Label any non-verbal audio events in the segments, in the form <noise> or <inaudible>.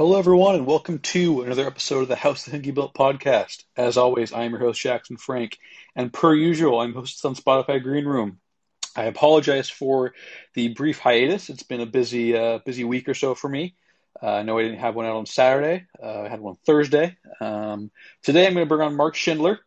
Hello, everyone, and welcome to another episode of the House the Hinkie Built podcast. As always, I am your host, Jackson Frank, and per usual, I'm hosted on Spotify Green Room. I apologize for the brief hiatus. It's been a busy, uh, busy week or so for me. Uh, I know I didn't have one out on Saturday. Uh, I had one Thursday. Um, today, I'm going to bring on Mark Schindler,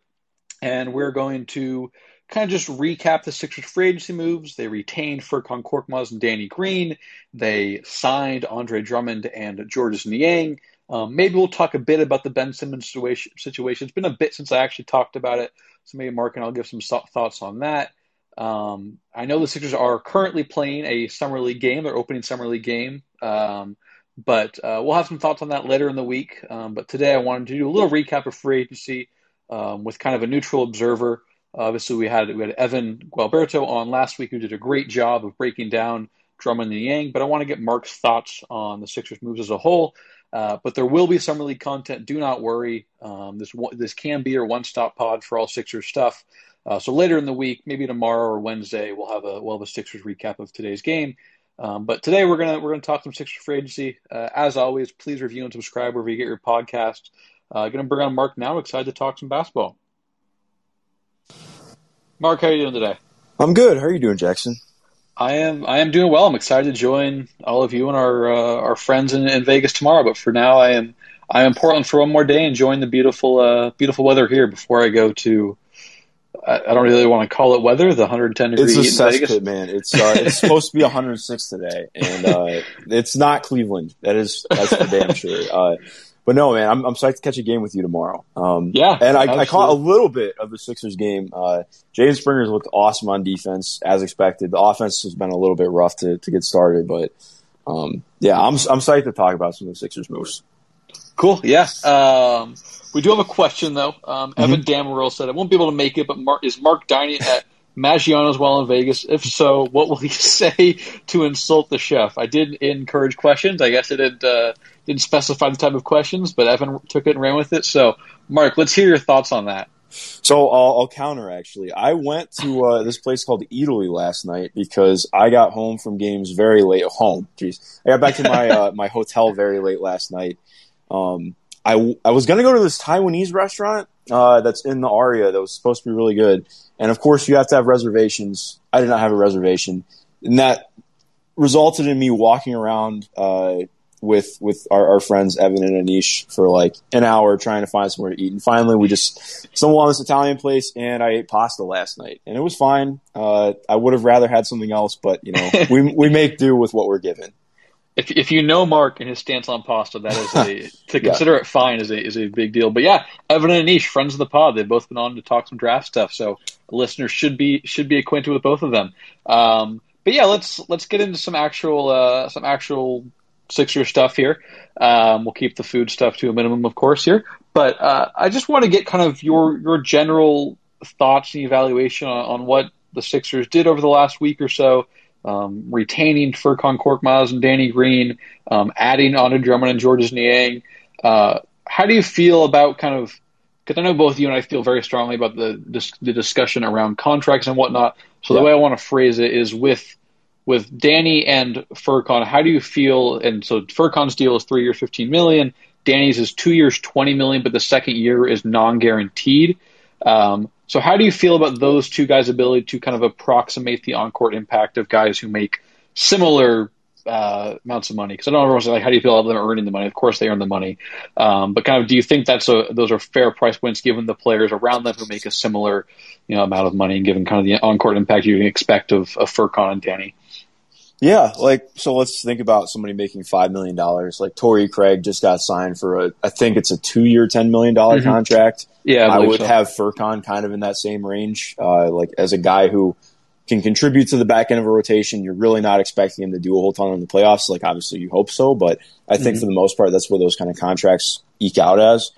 and we're going to kind of just recap the Sixers free agency moves. They retained Furkan Korkmaz and Danny Green. They signed Andre Drummond and Georges Niang. Um, maybe we'll talk a bit about the Ben Simmons situation, situation. It's been a bit since I actually talked about it, so maybe Mark and I'll give some so- thoughts on that. Um, I know the Sixers are currently playing a summer league game, their opening summer league game, um, but uh, we'll have some thoughts on that later in the week. Um, but today I wanted to do a little recap of free agency um, with kind of a neutral observer. Obviously, we had we had Evan Gualberto on last week, who did a great job of breaking down Drummond and Niang. But I want to get Mark's thoughts on the Sixers moves as a whole. Uh, but there will be summer league content. Do not worry. Um, this this can be your one stop pod for all Sixers stuff. Uh, so later in the week, maybe tomorrow or Wednesday, we'll have a we'll have a Sixers recap of today's game. Um, but today we're gonna we're gonna talk some Sixers free agency. Uh, as always, please review and subscribe wherever you get your podcast. Uh, gonna bring on Mark now. Excited to talk some basketball. Mark, how are you doing today? I'm good. How are you doing, Jackson? I am. I am doing well. I'm excited to join all of you and our uh, our friends in, in, Vegas tomorrow. But for now, I am I am in Portland for one more day, enjoying the beautiful uh, beautiful weather here before I go to. I, I don't really want to call it weather. The 110 degrees. It's a cesspit, man. It's uh, it's supposed to be 106 today, and uh, it's not Cleveland. That is that's for damn sure. But no, man, I'm, I'm psyched to catch a game with you tomorrow. Um, yeah, and I, I, caught a little bit of the Sixers game. Uh, Jaden Springer's looked awesome on defense, as expected. The offense has been a little bit rough to, to get started, but um, yeah, I'm I'm psyched to talk about some of the Sixers moves. Cool. Yeah. Um, we do have a question though. Um, mm-hmm. Evan Dammerell said I won't be able to make it, but Mark, is Mark dining at Maggiano's while in Vegas? If so, what will he <laughs> say to insult the chef? I did encourage questions. I guess it did. Uh, didn't specify the type of questions, but Evan took it and ran with it. So, Mark, let's hear your thoughts on that. So I'll, I'll counter. Actually, I went to uh, this place called Italy last night because I got home from games very late. Home, jeez, I got back to my uh, <laughs> my hotel very late last night. Um, I I was gonna go to this Taiwanese restaurant uh, that's in the Aria that was supposed to be really good, and of course you have to have reservations. I did not have a reservation, and that resulted in me walking around uh, with with our, our, friends Evan and Anish for like an hour trying to find somewhere to eat. And finally, we just stumbled on this Italian place, and I ate pasta last night, and it was fine. Uh, I would have rather had something else, but you know, <laughs> we we make do with what we're given. If if you know Mark and his stance on pasta, that is a <laughs> to consider yeah. it fine is a is a big deal. But yeah, Evan and Anish, friends of the pod, they've both been on to talk some draft stuff, so listeners should be should be acquainted with both of them. Um, but yeah, let's let's get into some actual uh, some actual Sixer stuff here. Um, we'll keep the food stuff to a minimum, of course, here. But uh, I just want to get kind of your your general thoughts and evaluation on, on what the Sixers did over the last week or so, um, retaining Furkan Korkmaz and Danny Green, um, adding Andre Drummond and Georges Niang. Uh, how do you feel about kind of because I know both you and I feel very strongly about the the discussion around contracts and whatnot. So yeah. the way I want to phrase it is with with Danny and Furkan, how do you feel? And so Furkan's deal is three years, fifteen million. Danny's is two years, twenty million, but the second year is non-guaranteed. Um, so how do you feel about those two guys' ability to kind of approximate the on-court impact of guys who make similar uh, amounts of money? Because I don't know everyone's like, how do you feel about them earning the money? Of course, they earn the money, um, but kind of, do you think that's a those are fair price points given the players around them who make a similar you know amount of money, and given kind of the on-court impact you can expect of, of Furkan and Danny? Yeah, like so. Let's think about somebody making five million dollars. Like Torrey Craig just got signed for a, I think it's a two-year, ten million dollar mm-hmm. contract. Yeah, I, I would so. have Furkan kind of in that same range. Uh, like as a guy who can contribute to the back end of a rotation, you're really not expecting him to do a whole ton in the playoffs. Like obviously you hope so, but I think mm-hmm. for the most part that's where those kind of contracts eke out as.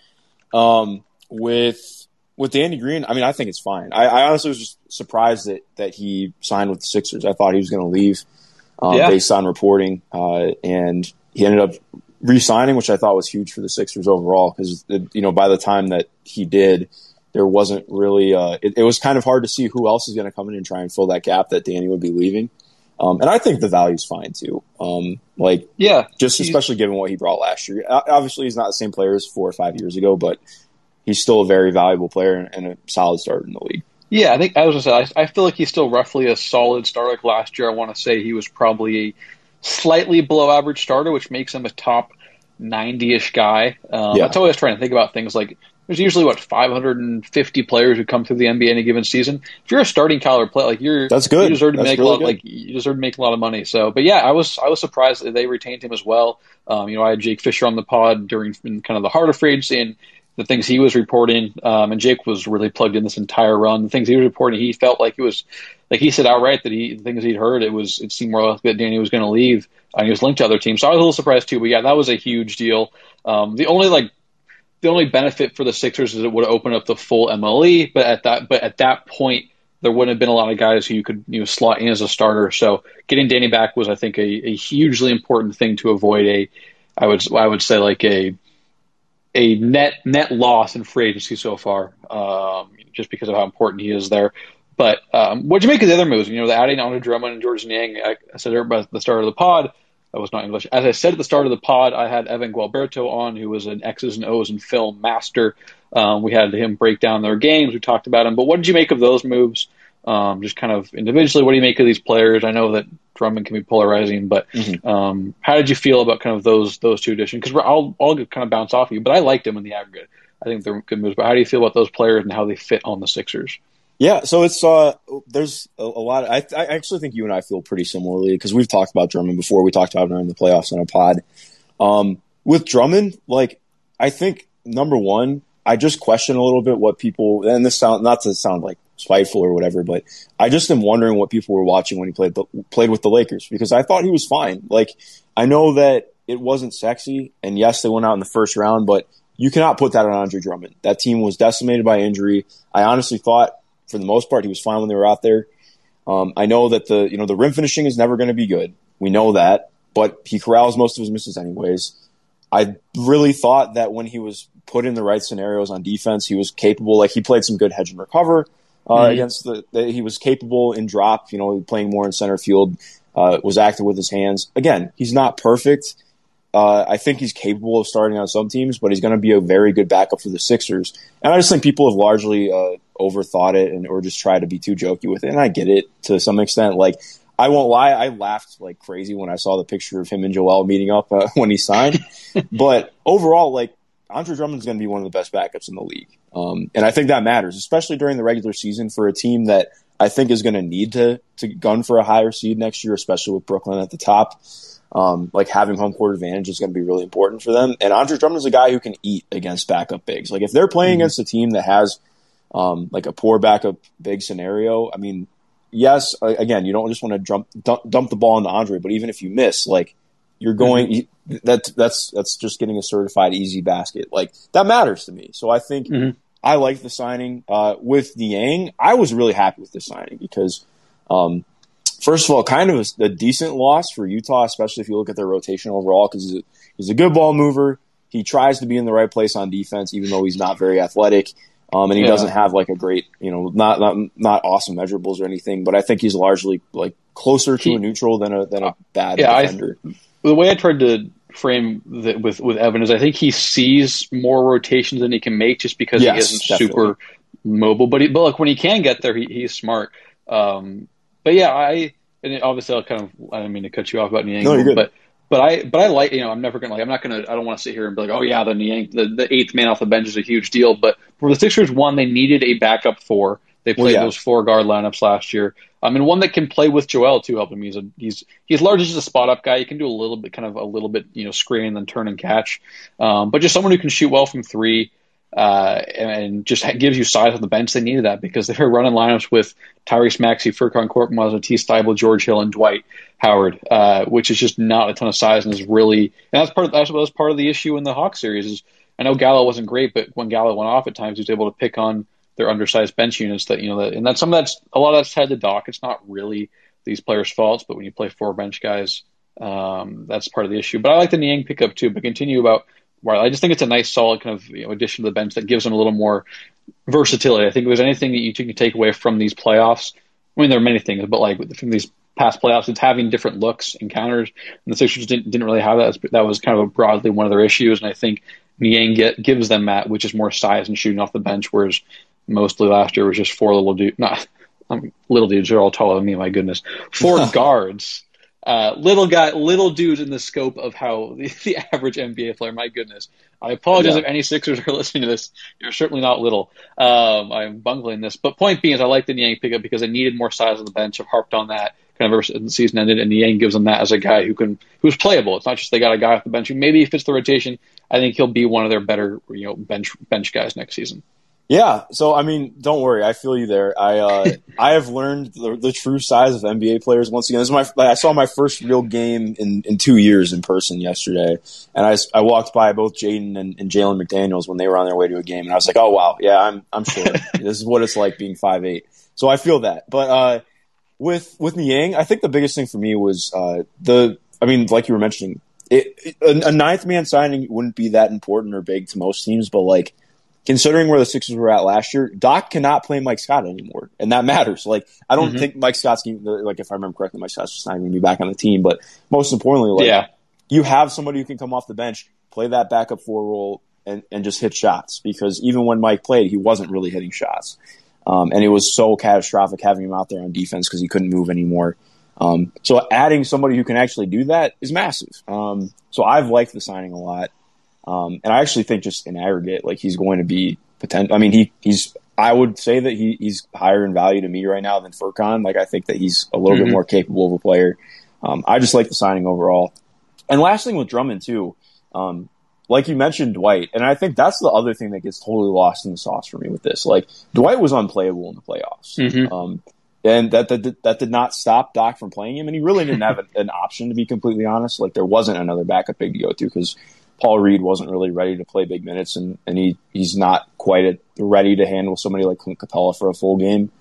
Um, with with Danny Green, I mean, I think it's fine. I, I honestly was just surprised that that he signed with the Sixers. I thought he was going to leave um, yeah. based on reporting. Uh, and he ended up re-signing, which I thought was huge for the Sixers overall because you know by the time that he did, there wasn't really uh, it, it, was kind of hard to see who else is going to come in and try and fill that gap that Danny would be leaving. Um, and I think the value's fine too. Um, like, yeah, just especially given what he brought last year. Obviously, he's not the same player as four or five years ago, but he's still a very valuable player and a solid starter in the league. Yeah, I think I was gonna say I, I feel like he's still roughly a solid starter. Like last year, I want to say he was probably a slightly below average starter, which makes him a top ninety-ish guy. Um, yeah. That's always trying to think about things like there's usually what 550 players who come through the NBA in a given season. If you're a starting caliber player, like you're that's good. You deserve to that's make really a lot. Good. Like you deserve to make a lot of money. So, but yeah, I was I was surprised that they retained him as well. Um, you know, I had Jake Fisher on the pod during kind of the heart of free agency and the things he was reporting. Um, and Jake was really plugged in this entire run. The things he was reporting, he felt like it was like he said outright that he the things he'd heard it was it seemed more like that Danny was going to leave. and he was linked to other teams, so I was a little surprised too. But yeah, that was a huge deal. Um, the only like the only benefit for the Sixers is it would open up the full MLE, but at that but at that point there wouldn't have been a lot of guys who you could you know slot in as a starter. So getting Danny back was I think a, a hugely important thing to avoid a I would I would say like a a net net loss in free agency so far, um, just because of how important he is there. But um, what do you make of the other moves? You know, the adding Andre Drummond and Georges Niang. I, I said at the start of the pod that was not English. As I said at the start of the pod, I had Evan Gualberto on, who was an X's and O's and film master. Um, we had him break down their games. We talked about him. But what did you make of those moves? Um, just kind of individually, what do you make of these players? I know that Drummond can be polarizing, but mm-hmm. um, how did you feel about kind of those those two additions? Because I'll I'll kind of bounce off you, but I liked them in the aggregate. I think they're good moves. But how do you feel about those players and how they fit on the Sixers? Yeah, so it's uh, there's a, a lot. Of, I, I actually think you and I feel pretty similarly because we've talked about Drummond before. We talked about him during the playoffs on a pod. Um, with Drummond, like I think number one, I just question a little bit what people and this sound not to sound like spiteful or whatever, but I just am wondering what people were watching when he played played with the Lakers because I thought he was fine. Like I know that it wasn't sexy, and yes, they went out in the first round, but you cannot put that on Andre Drummond. That team was decimated by injury. I honestly thought for the most part, he was fine when they were out there. Um, I know that the you know the rim finishing is never going to be good. We know that, but he corrals most of his misses anyways. I really thought that when he was put in the right scenarios on defense, he was capable. Like he played some good hedge and recover uh, mm-hmm. against the, the. He was capable in drop. You know, playing more in center field. Uh, was active with his hands. Again, he's not perfect. Uh, I think he's capable of starting on some teams, but he's going to be a very good backup for the Sixers. And I just think people have largely uh, overthought it and or just tried to be too jokey with it. And I get it to some extent. Like I won't lie, I laughed like crazy when I saw the picture of him and Joel meeting up uh, <laughs> when he signed. <laughs> but overall, like Andre Drummond's going to be one of the best backups in the league, um, and I think that matters, especially during the regular season for a team that I think is going to need to to gun for a higher seed next year, especially with Brooklyn at the top um, like having home court advantage is going to be really important for them. And Andre Drummond is a guy who can eat against backup bigs. Like if they're playing mm-hmm. against a team that has um, like a poor backup big scenario, I mean, yes, again, you don't just want to dump, dump, dump the ball into Andre, but even if you miss, like you're going mm-hmm. that that's that's just getting a certified easy basket. Like that matters to me. So I think mm-hmm. I like the signing uh, with Niang. I was really happy with the signing because. Um, first of all, kind of a, a, decent loss for Utah, especially if you look at their rotation overall, because he's, he's, a good ball mover. He tries to be in the right place on defense, even though he's not very athletic. Um, and he yeah. doesn't have like a great, you know, not, not not awesome measurables or anything, but I think he's largely like closer to he, a neutral than a than a bad yeah, defender. I, the way I tried to frame the, with with Evan is I think he sees more rotations than he can make just because yes, he isn't definitely. super mobile. But he, but like when he can get there, he, he's smart. Um, but yeah, I and obviously I'll kind of I don't mean to cut you off about Niang, no, but but I but I like you know I'm never gonna like I'm not gonna I don't want to sit here and be like oh yeah the Niang the, the eighth man off the bench is a huge deal, but for the Sixers one they needed a backup four. They played well, yeah. those four guard lineups last year. I mean, one that can play with Joel too. Help him. He's a he's he's largely just a spot up guy. He can do a little bit, kind of a little bit, you know, screen and then turn and catch. Um, but just someone who can shoot well from three uh, and just gives you size on the bench. They needed that because they were running lineups with Tyrese Maxey, Furkan Korkmaz, Matisse Thybulle, George Hill, and Dwight Howard, uh, which is just not a ton of size and is really and that's part of, that was part of the issue in the Hawk series. Is I know Gallo wasn't great, but when Gallo went off at times, he was able to pick on their undersized bench units. That you know, that, and that's some of that's a lot of that's tied to Doc. It's not really these players' faults, but when you play four bench guys, um, that's part of the issue. But I like the Niang pickup too. But continue about I just think it's a nice, solid kind of you know, addition to the bench that gives them a little more versatility. I think if there's anything that you can take away from these playoffs, I mean, there are many things, but like from these past playoffs. It's having different looks and counters, and the Sixers didn't didn't really have that. That was kind of broadly one of their issues, and I think Niang get, gives them that, which is more size and shooting off the bench, whereas mostly last year was just four little dudes. Not um, little dudes they're all taller than me. My goodness, four <laughs> guards. Uh, little guy, little dudes in the scope of how <laughs> the, the average NBA player. My goodness, I apologize yeah. if any Sixers are <laughs> listening to this. You're certainly not little. Um, I'm bungling this, but point being is, I like the Niang pickup because I needed more size on the bench. I've harped on that kind of ever since the season ended, and Niang gives them that as a guy who can who's playable. It's not just they got a guy off the bench who maybe fits the rotation. I think he'll be one of their better you know bench bench guys next season. Yeah, so I mean, don't worry, I feel you there. I uh, <laughs> I have learned the, the, true size of NBA players once again. This is my I saw my first real game in, in two years in person yesterday, and I, I walked by both Jaden and, and Jalen McDaniels when they were on their way to a game, and I was like, oh wow, yeah, I'm I'm sure <laughs> this is what it's like being five eight. So I feel that, but uh, with with Niang, I think the biggest thing for me was uh, the. I mean, like you were mentioning, it, it, a, a ninth man signing wouldn't be that important or big to most teams, but like considering where the Sixers were at last year, Doc cannot play Mike Scott anymore, and that matters. Like, I don't mm-hmm. think Mike Scott's like if I remember correctly, Mike Scott's just not going to be back on the team. But most importantly, like, yeah. you have somebody who can come off the bench, play that backup four role, and and just hit shots. Because even when Mike played, he wasn't really hitting shots. Um, and it was so catastrophic having him out there on defense because he couldn't move anymore. Um, so adding somebody who can actually do that is massive. Um, so I've liked the signing a lot. Um, and I actually think just in aggregate, like he's going to be potential. I mean, he, he's, I would say that he, he's higher in value to me right now than Furkan. Like I think that he's a little mm-hmm. bit more capable of a player. Um, I just like the signing overall. And last thing with Drummond too, um, like you mentioned Dwight, and I think that's the other thing that gets totally lost in the sauce for me with this. Like Dwight was unplayable in the playoffs, mm-hmm. um, and that, that that did not stop Doc from playing him, and he really didn't have an option to be completely honest. Like there wasn't another backup big to go to because Paul Reed wasn't really ready to play big minutes, and, and he he's not quite ready to handle somebody like Clint Capela for a full game.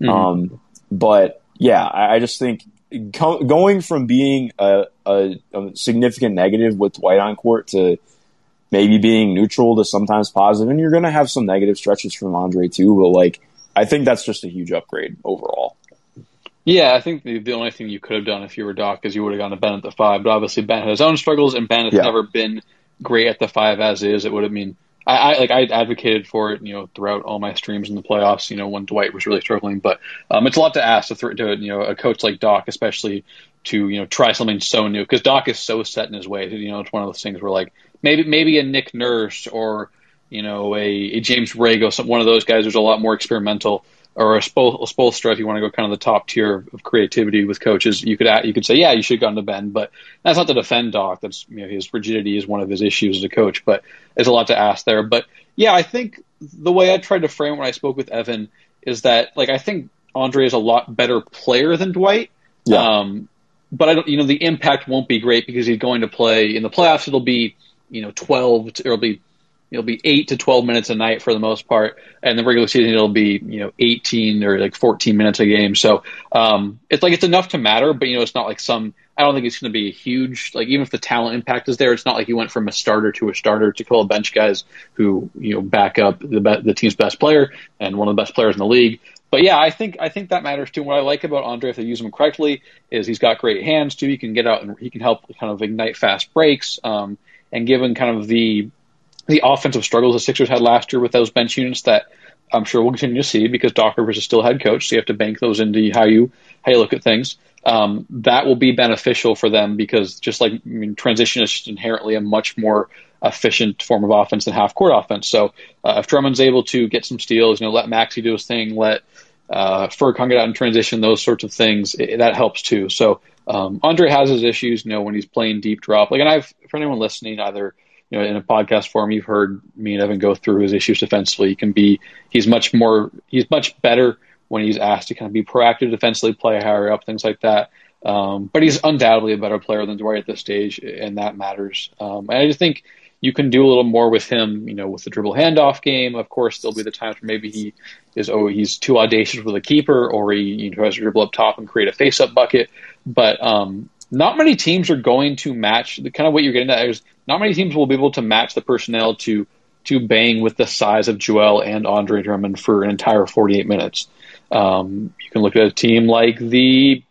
Mm-hmm. Um, but yeah, I, I just think co- going from being a, a, a significant negative with Dwight on court to maybe being neutral to sometimes positive, and you're going to have some negative stretches from Andre too. But like, I think that's just a huge upgrade overall. Yeah, I think the, the only thing you could have done if you were Doc is you would have gone to Ben at the five. But obviously, Ben had his own struggles, and Ben has yeah. never been great at the five as is. It would have been. I, I like I advocated for it, you know, throughout all my streams in the playoffs. You know, when Dwight was really struggling, but um, it's a lot to ask to, th- to you know a coach like Doc, especially to you know try something so new because Doc is so set in his ways. You know, it's one of those things where like maybe maybe a Nick Nurse or you know a, a James Borrego, some, one of those guys who's a lot more experimental, or a, Spol, a Spoelstra if you want to go kind of the top tier of creativity with coaches. You could you could say yeah you should have gone to Ben, but that's not to defend Doc. That's you know his rigidity is one of his issues as a coach, but there's a lot to ask there. But yeah, I think the way I tried to frame it when I spoke with Evan is that like I think Andre is a lot better player than Dwight. Yeah. Um, but I don't, you know, the impact won't be great because he's going to play in the playoffs. It'll be you know, 12, to, it'll be, it'll be eight to 12 minutes a night for the most part. And the regular season, it'll be, you know, 18 or like 14 minutes a game. So, um, it's like, it's enough to matter, but you know, it's not like some, I don't think it's going to be a huge, like even if the talent impact is there, it's not like you went from a starter to a starter to call a bench guys who, you know, back up the, the team's best player and one of the best players in the league but yeah, I think I think that matters too. what I like about Andre, if they use him correctly, is he's got great hands too. He can get out and he can help kind of ignite fast breaks. Um, and given kind of the the offensive struggles the Sixers had last year with those bench units that I'm sure we'll continue to see because Doc Rivers is still head coach, so you have to bank those into how you how you look at things. Um, that will be beneficial for them because just like I mean, transition is inherently a much more efficient form of offense than half court offense. So uh, if Drummond's able to get some steals, you know, let Maxey do his thing, let uh, Furkan get out in transition, those sorts of things, it, that helps too. So um, Andre has his issues, you know, when he's playing deep drop. Like, and I've for anyone listening, either you know, in a podcast form, you've heard me and Evan go through his issues defensively. He can be, he's much more, he's much better when he's asked to kind of be proactive defensively, play higher up, things like that. Um, but he's undoubtedly a better player than Dwight at this stage, and that matters. Um, and I just think you can do a little more with him, you know, with the dribble handoff game. Of course, there'll be the times where maybe he is, oh, he's too audacious with a keeper, or he you know, tries to dribble up top and create a face up bucket. But um, not many teams are going to match the kind of what you're getting at. Is not many teams will be able to match the personnel to to bang with the size of Joel and Andre Drummond for an entire 48 minutes. Um, you can look at a team like the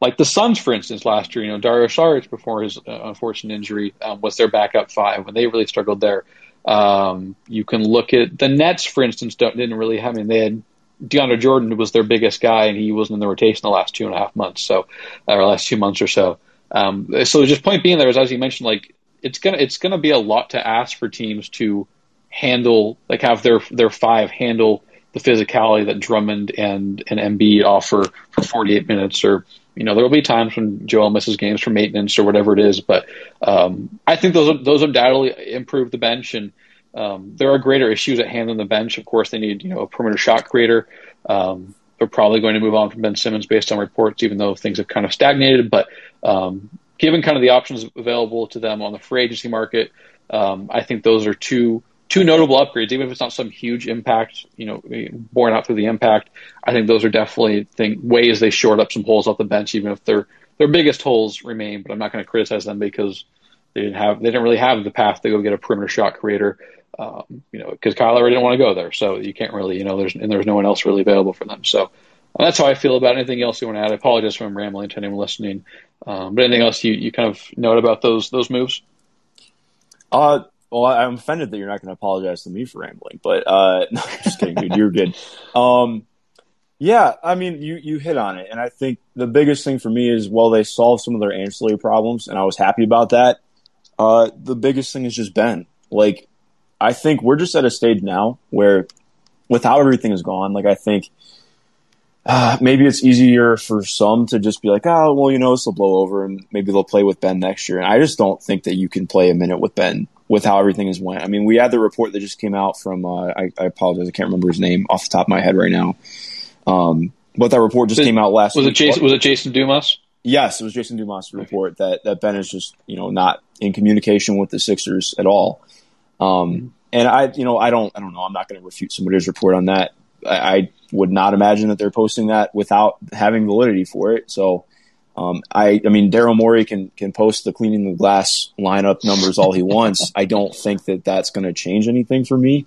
like the Suns, for instance, last year, you know, Dario Saric before his uh, unfortunate injury um, was their backup five when they really struggled there. Um, you can look at the Nets, for instance, didn't really have. I mean, they had DeAndre Jordan was their biggest guy, and he wasn't in the rotation the last two and a half months, so or last two months or so. Um, so just point being there is, as you mentioned, like it's gonna it's gonna be a lot to ask for teams to handle, like have their their five handle the physicality that Drummond and and Embiid offer for 48 minutes, or you know there will be times when Joel misses games for maintenance or whatever it is, but um, I think those those undoubtedly improve the bench and. Um, there are greater issues at hand on the bench. Of course, they need you know a perimeter shot creator. Um, they're probably going to move on from Ben Simmons based on reports, even though things have kind of stagnated. But um, given kind of the options available to them on the free agency market, um, I think those are two two notable upgrades. Even if it's not some huge impact, you know, borne out through the impact, I think those are definitely thing, ways they short up some holes off the bench, even if their their biggest holes remain. But I'm not going to criticize them because they didn't have they didn't really have the path to go get a perimeter shot creator. Um, you know, because Kyle already didn't want to go there, so you can't really, you know, there's and there's no one else really available for them. So that's how I feel about anything else you want to add. I apologize for rambling to anyone listening, um, but anything else you, you kind of note about those those moves? Uh, well, I'm offended that you're not going to apologize to me for rambling, but uh, <laughs> no, just kidding, dude. You're good. Um, yeah, I mean, you you hit on it, and I think the biggest thing for me is well, they solved some of their ancillary problems, and I was happy about that. Uh, the biggest thing is just Ben. Like I think we're just at a stage now where, with how everything is gone, like I think uh, maybe it's easier for some to just be like, oh, well, you know, this will blow over, and maybe they'll play with Ben next year. And I just don't think that you can play a minute with Ben with how everything has went. I mean, we had the report that just came out from uh, I, I, apologize, I can't remember his name off the top of my head right now. Um, but that report just was, came out last. Was week. it Jason? Was it Jason Dumas? Yes, it was Jason Dumas' report that that Ben is just you know not in communication with the Sixers at all. Um, and I, you know, I don't, I don't know. I'm not going to refute somebody's report on that. I, I, would not imagine that they're posting that without having validity for it. So, um, I, I mean, Daryl Morey can can post the cleaning the glass lineup numbers all he <laughs> wants. I don't think that that's going to change anything for me.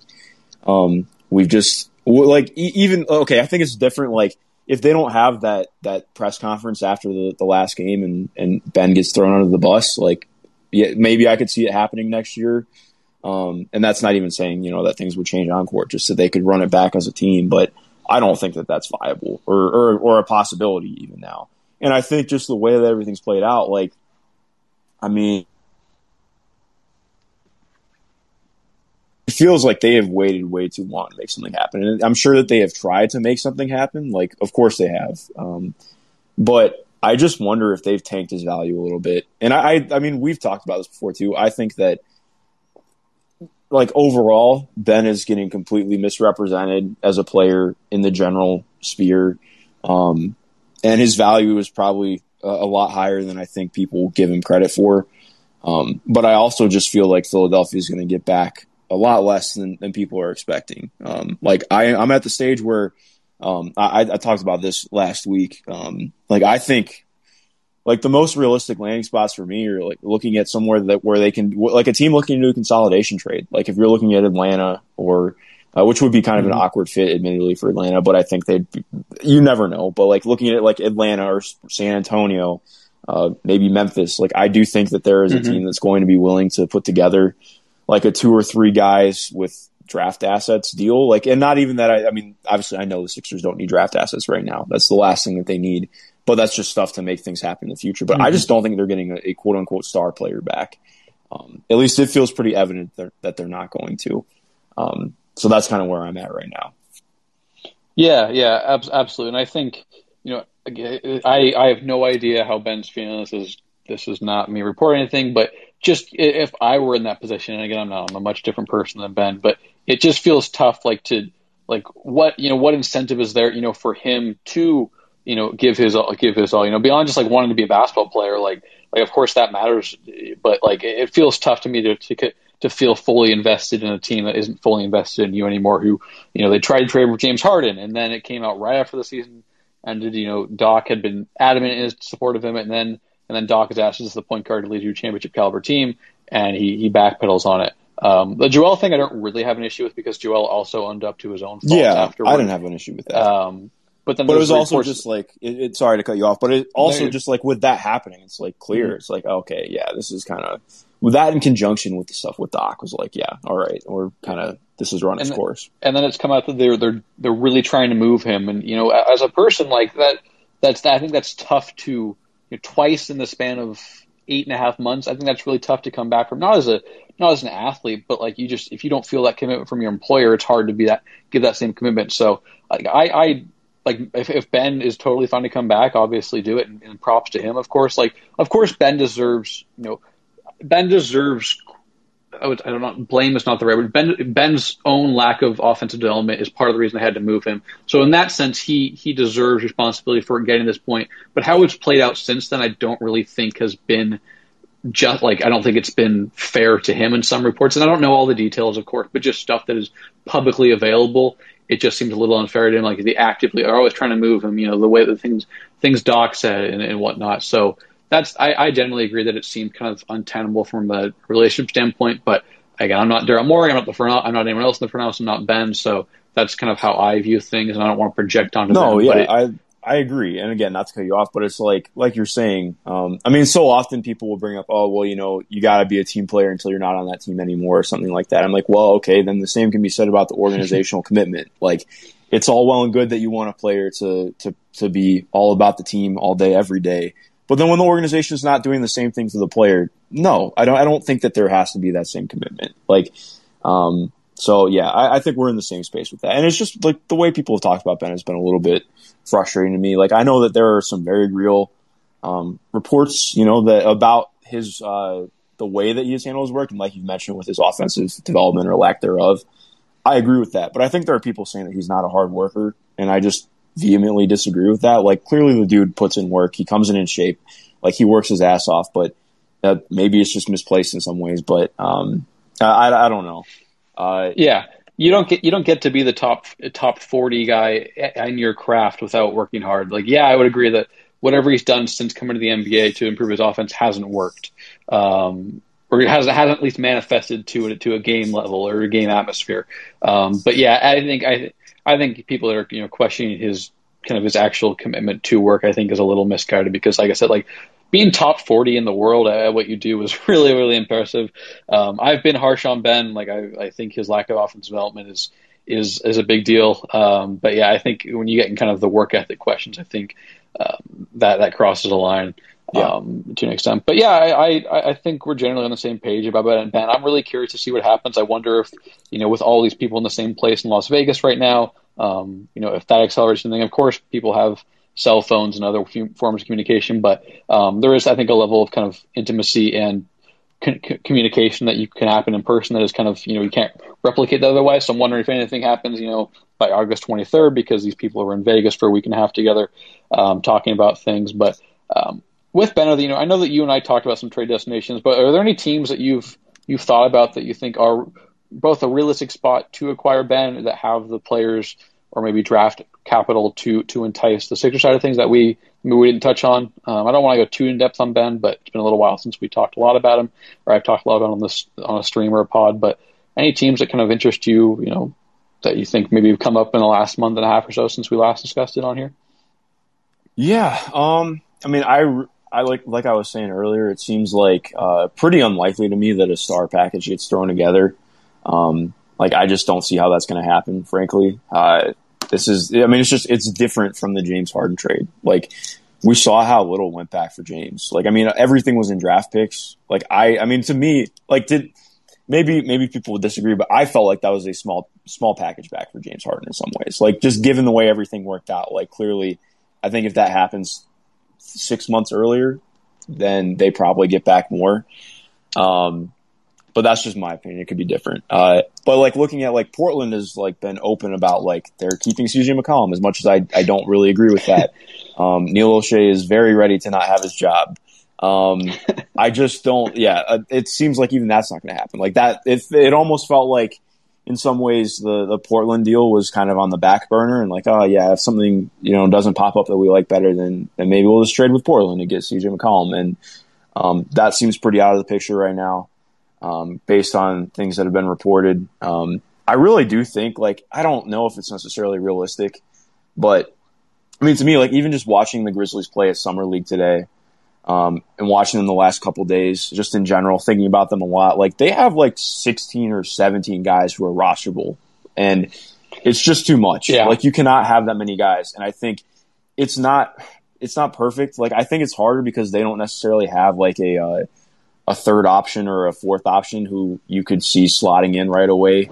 Um, we've just like even okay. I think it's different. Like if they don't have that that press conference after the, the last game and and Ben gets thrown under the bus, like yeah, maybe I could see it happening next year. Um, and that's not even saying, you know, that things would change on court just so they could run it back as a team. But I don't think that that's viable or, or, or a possibility even now. And I think just the way that everything's played out, like, I mean, it feels like they have waited way too long to make something happen. And I'm sure that they have tried to make something happen. Like, of course they have. Um, but I just wonder if they've tanked his value a little bit. And I, I mean, we've talked about this before too. I think that like overall, Ben is getting completely misrepresented as a player in the general sphere, um, and his value is probably a, a, lot higher than I think people give him credit for. Um, but I also just feel like Philadelphia is going to get back a lot less than, than people are expecting. Um, like I, am at the stage where um, I, I, talked about this last week. Um, like I think like the most realistic landing spots for me are like looking at somewhere that where they can like a team looking to do a consolidation trade. Like if you're looking at Atlanta or uh, which would be kind of an mm-hmm. awkward fit, admittedly, for Atlanta, but I think they'd be, you never know. But like looking at like Atlanta or San Antonio, uh, maybe Memphis, like I do think that there is a mm-hmm. team that's going to be willing to put together like a two or three guys with draft assets deal. Like, and not even that. I, I mean, obviously, I know the Sixers don't need draft assets right now. That's the last thing that they need but that's just stuff to make things happen in the future. But mm-hmm. I just don't think they're getting a, a quote unquote star player back. Um, at least it feels pretty evident that, that they're not going to. Um, so that's kind of where I'm at right now. Yeah, yeah, ab- absolutely. And I think, you know, I, I have no idea how Ben's feeling. This is, this is not me reporting anything, but just if I were in that position, and again, I'm not, I'm a much different person than Ben, but it just feels tough, like to, like what, you know, what incentive is there, you know, for him to, you know, give his all, give his all, you know, beyond just like wanting to be a basketball player, like, like of course that matters, but like it feels tough to me to, to, to feel fully invested in a team that isn't fully invested in you anymore. Who, you know, they tried to trade with James Harden, and then it came out right after the season ended. You know, Doc had been adamant in his support of him, and then and then Doc is asked as the point guard to lead you a championship caliber team, and he he backpedals on it. Um, the Joel thing I don't really have an issue with because Joel also owned up to his own faults yeah, afterwards. I didn't have an issue with that. Um, But then but it was also just like it, it, sorry to cut you off, but it also just like with that happening, it's like clear. Mhm. It's like okay, yeah, this is kind of with that in conjunction with the stuff with Doc was like, yeah, all right, we're kind of this is run its And- course. and then it's come out that they're they're they're really trying to move him, and you know, as a person like that, that's I think that's tough to you know, twice in the span of eight and a half months. I think that's really tough to come back from. Not as a not as an athlete, but like you just if you don't feel that commitment from your employer, it's hard to be that give that same commitment. So like I I like if, if Ben is totally fine to come back, obviously do it, and, and props to him, of course. Like of course Ben deserves you know Ben deserves. I, would, I don't know. Blame is not the right word. Ben, Ben's own lack of offensive development is part of the reason they had to move him. So in that sense, he he deserves responsibility for getting this point. But how it's played out since then, I don't really think has been just like I don't think it's been fair to him in some reports, and I don't know all the details, of course, but just stuff that is publicly available. It just seems a little unfair to him. Like they actively are always trying to move him. You know the way that things things Doc said and, and whatnot. So that's I, I generally agree that it seemed kind of untenable from a relationship standpoint. But again, I'm not Daryl Morey. I'm not the front. I'm not anyone else in the front office. I'm not Ben. So that's kind of how I view things, and I don't want to project onto No, them. yeah, but it- I I agree. And again, not to cut you off, but it's like like you're saying. Um, I mean, so often people will bring up, oh, well, you know, you got to be a team player until you're not on that team anymore, or something like that. I'm like, well, okay, then the same can be said about the organizational <laughs> commitment. Like, it's all well and good that you want a player to to to be all about the team all day, every day. But then when the organization is not doing the same thing for the player, no, I don't. I don't think that there has to be that same commitment. Like, um, so yeah, I, I think we're in the same space with that. And it's just like the way people have talked about Ben has been a little bit frustrating to me. Like I know that there are some very real um, reports, you know, that about his uh, the way that he has handled his work, and like you've mentioned with his offensive development or lack thereof. I agree with that, but I think there are people saying that he's not a hard worker, and I just vehemently disagree with that. Like clearly, the dude puts in work. He comes in in shape. Like he works his ass off, but uh, maybe it's just misplaced in some ways. But um, I, I, I don't know. Uh, Yeah, you don't get you don't get to be the top top forty guy in your craft without working hard. Like, yeah, I would agree that whatever he's done since coming to the NBA to improve his offense hasn't worked, um, or it hasn't hasn't at least manifested to it to a game level or a game atmosphere. Um, but yeah, I think I I think people that are you know questioning his kind of his actual commitment to work, I think, is a little misguided because, like I said, like being top 40 in the world at what you do was <laughs> really, really impressive. Um, I've been harsh on Ben. Like I, I think his lack of offensive development is is is a big deal. Um, but yeah, I think when you get in kind of the work ethic questions, I think um, that that crosses a line Yeah. um, to an extent. But yeah, I, I I think we're generally on the same page about Ben. Ben, I'm really curious to see what happens. I wonder if you know with all these people in the same place in Las Vegas right now, um, you know, if that accelerates anything. Of course, people have cell phones and other forms of communication, but um, there is, I think, a level of kind of intimacy and communication that you can happen in person that is kind of, you know, you can't replicate that otherwise. So I'm wondering if anything happens, you know, by August 23rd, because these people are in Vegas for a week and a half together um, talking about things. But um, with Ben, you know, I know that you and I talked about some trade destinations, but are there any teams that you've you've thought about that you think are both a realistic spot to acquire Ben that have the players or maybe draft capital to to entice the Sixer side of things that we we didn't touch on. Um, I don't want to go too in depth on Ben, but it's been a little while since we talked a lot about him, or I've talked a lot about him on this on a stream or a pod. But any teams that kind of interest you, you know, that you think maybe have come up in the last month and a half or so since we last discussed it on here? Yeah. Um. I mean, I I like like I was saying earlier. It seems like uh, pretty unlikely to me that a star package gets thrown together. Um. Like I just don't see how that's going to happen. Frankly, uh, this is. I mean, it's just it's different from the James Harden trade. Like we saw how little went back for James. Like I mean, everything was in draft picks. Like I. I mean, to me, like did maybe maybe people would disagree, but I felt like that was a small small package back for James Harden in some ways. Like just given the way everything worked out, like clearly, I think if that happens six months earlier, then they probably get back more. Um, but that's just my opinion. It could be different. Uh, but like looking at like Portland has like been open about like they're keeping CJ McCollum as much as I I don't really agree with that. <laughs> Um, Neil Olshey is very ready to not have his job. Um, <laughs> I just don't. Yeah, uh, it seems like even that's not going to happen. Like that, it, it almost felt like in some ways the the Portland deal was kind of on the back burner and like, oh yeah, if something you know doesn't pop up that we like better, then then maybe we'll just trade with Portland to get CJ McCollum, and um, that seems pretty out of the picture right now, um, based on things that have been reported. Um, I really do think like I don't know if it's necessarily realistic, but I mean, to me, like even just watching the Grizzlies play at summer league today, um, and watching them the last couple days, just in general, thinking about them a lot. Like they have like 16 or 17 guys who are rosterable, and it's just too much. Yeah. Like you cannot have that many guys, and I think it's not it's not perfect. Like I think it's harder because they don't necessarily have like a uh, a third option or a fourth option who you could see slotting in right away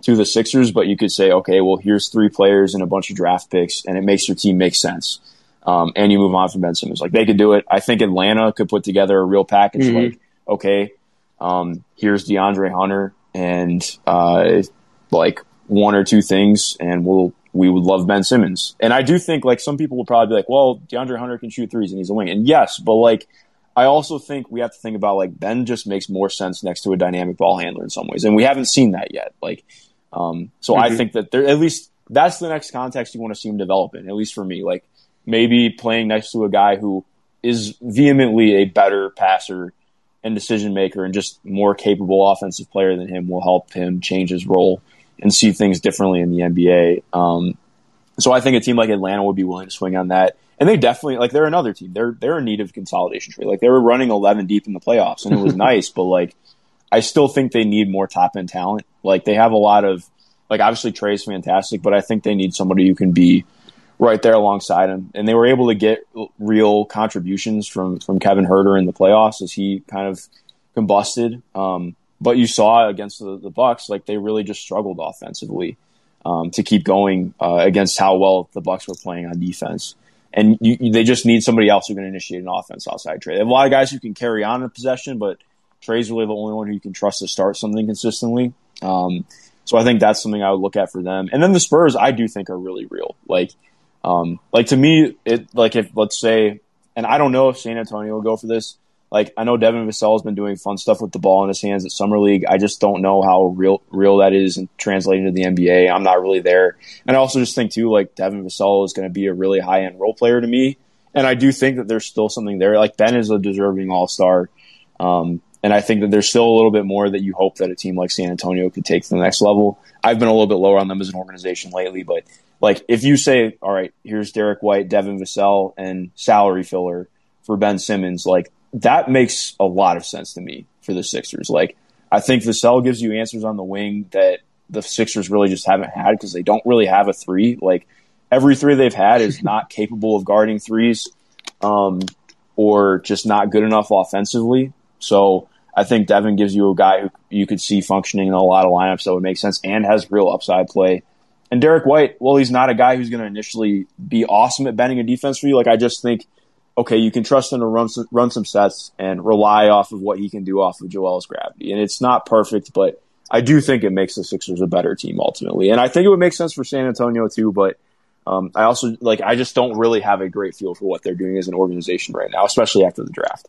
to the Sixers, but you could say, okay, well, here's three players and a bunch of draft picks, and it makes your team make sense. Um, and you move on from Ben Simmons. Like they could do it. I think Atlanta could put together a real package. Mhm. Like, okay, um, here's DeAndre Hunter and uh, like one or two things, and we'll we would love Ben Simmons. And I do think like some people will probably be like, well, DeAndre Hunter can shoot threes and he's a wing. And yes, but like I also think we have to think about like Ben just makes more sense next to a dynamic ball handler in some ways, and we haven't seen that yet. Like, um, so I Mhm. think that there at least that's the next context you want to see him develop in. At least for me, like maybe playing next to a guy who is vehemently a better passer and decision maker and just more capable offensive player than him will help him change his role and see things differently in the NBA. Um, so I think a team like Atlanta would be willing to swing on that. And they definitely like they're another team. They're they're in need of consolidation trade. Like they were running eleven deep in the playoffs and it was <laughs> nice, but like I still think they need more top end talent. Like they have a lot of like obviously Trey's fantastic, but I think they need somebody who can be right there alongside him. And they were able to get real contributions from from Kevin Huerter in the playoffs as he kind of combusted. Um, but you saw against the, the Bucks, like they really just struggled offensively um, to keep going uh, against how well the Bucks were playing on defense. And you, you- they just need somebody else who can initiate an offense outside Trey. They have a lot of guys who can carry on in possession, but Trey's really the only one who you can trust to start something consistently. Um, so I think that's something I would look at for them. And then the Spurs, I do think are really real. Like, um, like to me, it like if let's say, and I don't know if San Antonio will go for this. Like I know Devin Vassell has been doing fun stuff with the ball in his hands at summer league. I just don't know how real real that is and translating to the NBA. I'm not really there, and I also just think too like Devin Vassell is going to be a really high end role player to me, and I do think that there's still something there. Like Ben is a deserving All Star, um, and I think that there's still a little bit more that you hope that a team like San Antonio could take to the next level. I've been a little bit lower on them as an organization lately, but like if you say, all right, here's Derrick White, Devin Vassell, and salary filler for Ben Simmons, like that makes a lot of sense to me for the Sixers. Like I think Vassell gives you answers on the wing that the Sixers really just haven't had because they don't really have a three. Like every three they've had is <laughs> not capable of guarding threes, um, or just not good enough offensively. So I think Devin gives you a guy who you could see functioning in a lot of lineups that would make sense and has real upside play. And Derrick White, well, he's not a guy who's going to initially be awesome at bending a defense for you. Like I just think, okay, you can trust him to run some, run some sets and rely off of what he can do off of Joel's gravity. And it's not perfect, but I do think it makes the Sixers a better team ultimately. And I think it would make sense for San Antonio too, but um, I also like I just don't really have a great feel for what they're doing as an organization right now, especially after the draft.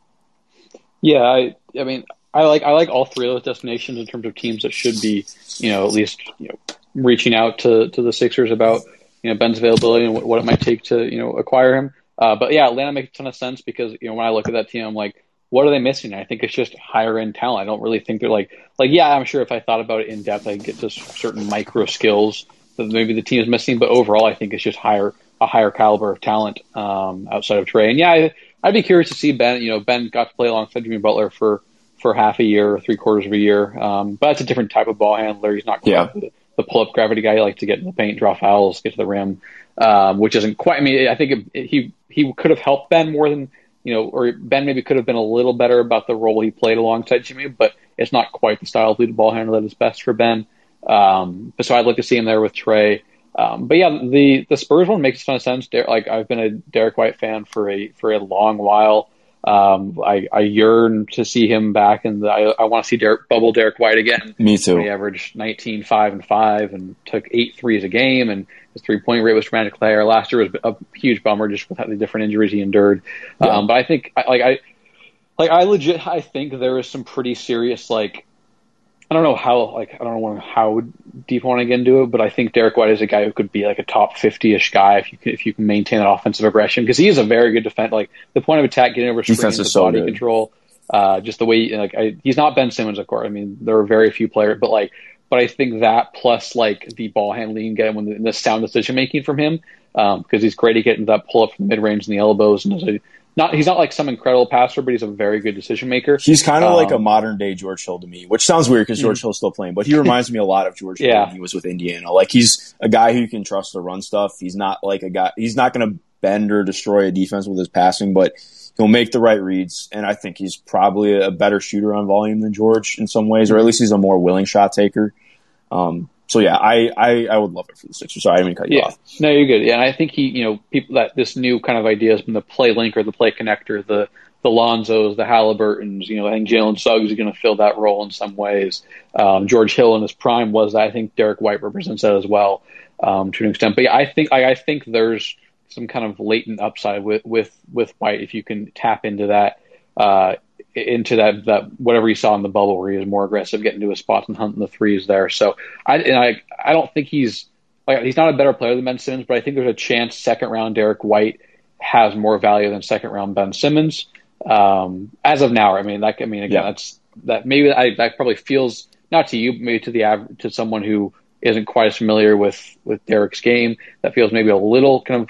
Yeah, I, I mean, I like I like all three of those destinations in terms of teams that should be, you know, at least you know, reaching out to to the Sixers about you know Ben's availability and what, what it might take to you know acquire him. Uh, but yeah, Atlanta makes a ton of sense because you know when I look at that team, I'm like, what are they missing? I think it's just higher end talent. I don't really think they're like like yeah, I'm sure if I thought about it in depth, I'd get to certain micro skills that maybe the team is missing. But overall, I think it's just higher a higher caliber of talent um, outside of Trey. And yeah, I, I'd be curious to see Ben. You know, Ben got to play alongside Jimmy Butler for for half a year, or three quarters of a year. Um, but it's a different type of ball handler. He's not quite Yeah. The, pull up gravity guy. He to get in the paint, draw fouls, get to the rim, um, which isn't quite. I mean, I think it, it, he he could have helped Ben more than you know, or Ben maybe could have been a little better about the role he played alongside Jimmy, but it's not quite the style of lead ball handler that is best for Ben. Um, so I'd like to see him there with Trey. Um, but yeah, the the Spurs one makes a ton of sense. Like I've been a Derrick White fan for a for a long while. Um, I, I yearn to see him back, and I, I want to see Derrick, bubble Derrick White again. Me too. He averaged 19, 5, and 5 and took eight threes a game, and his three point rate was dramatically higher. Last year was a huge bummer just with the different injuries he endured. Yeah. Um, but I think, like, I, like, I legit, I think there is some pretty serious, like, I don't know how, like, I don't know how deep I want to get into it, but I think Derrick White is a guy who could be like a top 50 ish guy if you can, if you can maintain that offensive aggression because he is a very good defense. Like, the point of attack, getting over screens, the so body good. control, uh, just the way like I, he's not Ben Simmons, of course. I mean, there are very few players, but like, but I think that plus like the ball handling, get when the, the sound decision making from him, because um, he's great at getting that pull up from the mid range and the elbows, and a, not he's not like some incredible passer, but he's a very good decision maker. He's kind of um, like a modern day George Hill to me, which sounds weird because George mm-hmm. Hill's still playing, but he reminds me a lot of George Hill when he was with Indiana. Like he's a guy who you can trust to run stuff. He's not like a guy. He's not going to bend or destroy a defense with his passing, but he'll make the right reads. And I think he's probably a better shooter on volume than George in some ways, or at least he's a more willing shot taker. Um, so yeah, I, I, I would love it for the Sixers. Sorry, I didn't cut you yeah. off. No, you're good. Yeah, and I think he, you know, people that this new kind of idea has been the play linker, the play connector, the the Lonzos, the Halliburtons. You know, I think Jalen Suggs is going to fill that role in some ways. Um, George Hill in his prime was. I think Derrick White represents that as well um, to an extent. But yeah, I think I, I think there's some kind of latent upside with with with White if you can tap into that. Uh, into that that whatever he saw in the bubble where he was more aggressive, getting to his spots and hunting the threes there. So I and I I don't think he's like he's not a better player than Ben Simmons, but I think there's a chance second round Derrick White has more value than second round Ben Simmons. Um, as of now, I mean, like I mean, again, yeah. that's that maybe I, that probably feels not to you, maybe to the average, to someone who isn't quite as familiar with with Derrick's game. That feels maybe a little kind of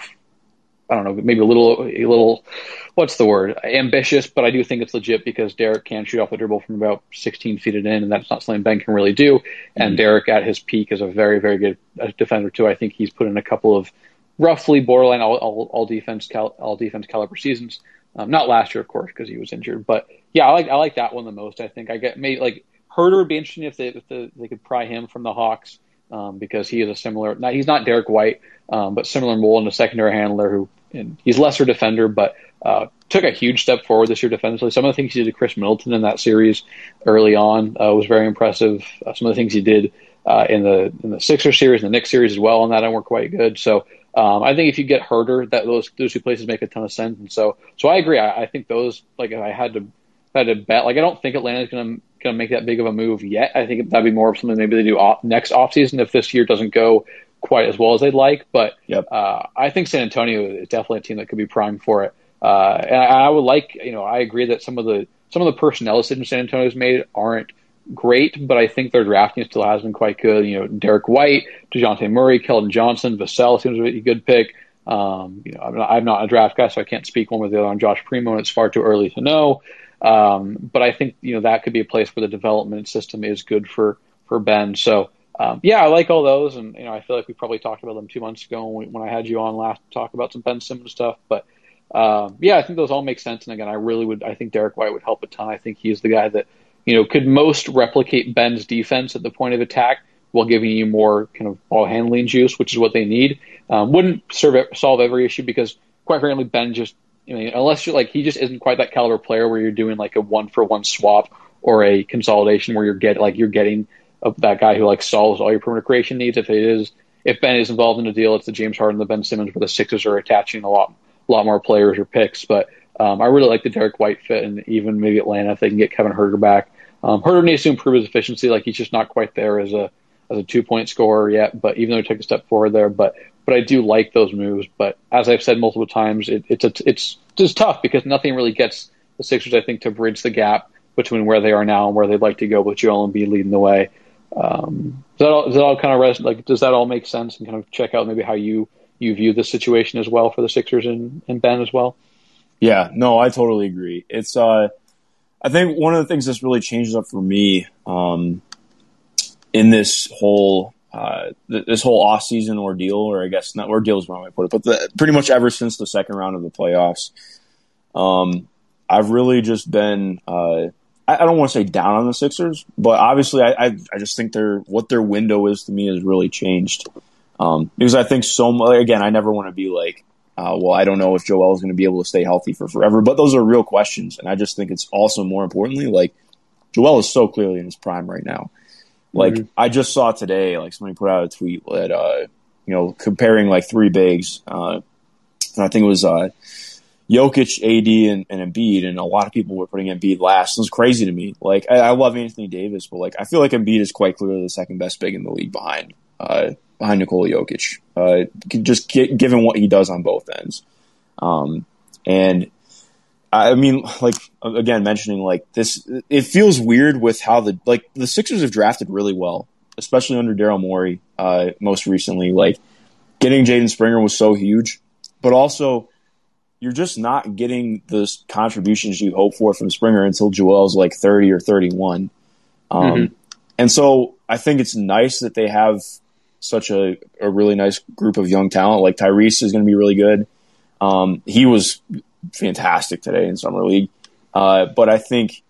I don't know, maybe a little, a little, what's the word? Ambitious, but I do think it's legit because Derrick can shoot off the dribble from about 16 feet in, and that's not something Ben can really do. And mm-hmm. Derrick at his peak is a very, very good uh, defender too. I think he's put in a couple of roughly borderline all, all, all defense, cal, all defense caliber seasons. Um, not last year, of course, because he was injured. But yeah, I like, I like that one the most. I think I get maybe like Huerter would be interesting if they, if the, they could pry him from the Hawks. Um, because he is a similar, he's not Derrick White, um, but similar role in a secondary handler who and he's lesser defender, but uh, took a huge step forward this year defensively. Some of the things he did to Khris Middleton in that series early on uh, was very impressive. Uh, some of the things he did uh, in the in the Sixers series, and the Knicks series as well, on that end were quite good. So um, I think if you get Huerter, that those those two places make a ton of sense. And so so I agree. I, I think those like if I had to had to bet, like I don't think Atlanta's going to going to make that big of a move yet. I think that'd be more of something maybe they do off, next offseason if this year doesn't go quite as well as they'd like. But yep. uh, I think San Antonio is definitely a team that could be primed for it. Uh, and I, I, would like, you know, I agree that some of the some of the personnel decisions San Antonio's made aren't great, but I think their drafting still has been quite good. You know, Derrick White, Dejounte Murray, Keldon Johnson, Vassell seems to be a good pick. Um, you know, I'm not, I'm not, a draft guy, so I can't speak one way or the other on Josh Primo, and it's far too early to know. Um, but I think you know that could be a place where the development system is good for for Ben. So um, yeah, I like all those, and you know, I feel like we probably talked about them two months ago when, when I had you on last to talk about some Ben Simmons stuff. But um, yeah, I think those all make sense. And again, I really would. I think Derrick White would help a ton. I think he's the guy that you know could most replicate Ben's defense at the point of attack while giving you more kind of ball handling juice, which is what they need. Um, wouldn't serve solve every issue because, quite frankly, Ben just I mean, unless you're like he just isn't quite that caliber player where you're doing like a one for one swap or a consolidation where you're get like you're getting of that guy who like solves all your perimeter creation needs. If it is, if Ben is involved in a deal, it's the James Harden, the Ben Simmons, where the Sixers are attaching a lot, a lot more players or picks. But um, I really like the Derrick White fit, and even maybe Atlanta if they can get Kevin Huerter back. Um, Huerter needs to improve his efficiency. Like he's just not quite there as a as a two point scorer yet. But even though he took a step forward there, but but I do like those moves. But as I've said multiple times, it, it's a, it's just tough because nothing really gets the Sixers, I think, to bridge the gap between where they are now and where they'd like to go with Joel Embiid leading the way. Um, does that all, does that all kind of rest, like does that all make sense and kind of check out maybe how you you view the situation as well for the Sixers and, and Ben as well? Yeah, no, I totally agree. It's uh, I think one of the things that's really changes up for me um, in this whole uh, this whole off season ordeal, or I guess not ordeal is wrong way to put it, but the, pretty much ever since the second round of the playoffs, um, I've really just been uh, I, don't want to say down on the Sixers, but obviously I, I, I just think their what their window is to me has really changed. Um, because I think so much. Again, I never want to be like, uh, well, I don't know if Joel is going to be able to stay healthy for forever, but those are real questions, and I just think it's also more importantly like Joel is so clearly in his prime right now. Like mm-hmm. I just saw today, like somebody put out a tweet that uh, you know comparing like three bigs, uh, and I think it was uh, Jokic, AD, and, and Embiid, and a lot of people were putting Embiid last. It was crazy to me. Like, I, I, love Anthony Davis, but like, I feel like Embiid is quite clearly the second best big in the league behind uh, behind Nikola Jokic. Uh, just get, given what he does on both ends, um, and I mean, like again, mentioning like this, it feels weird with how the like the Sixers have drafted really well, especially under Daryl Morey, uh, most recently. Like getting Jaden Springer was so huge, but also you're just not getting the contributions you hope for from Springer until Joel's like 30 or 31. Um, mm-hmm. And so I think it's nice that they have such a, a really nice group of young talent. Like Tyrese is going to be really good. Um, he was fantastic today in summer league, uh, but I think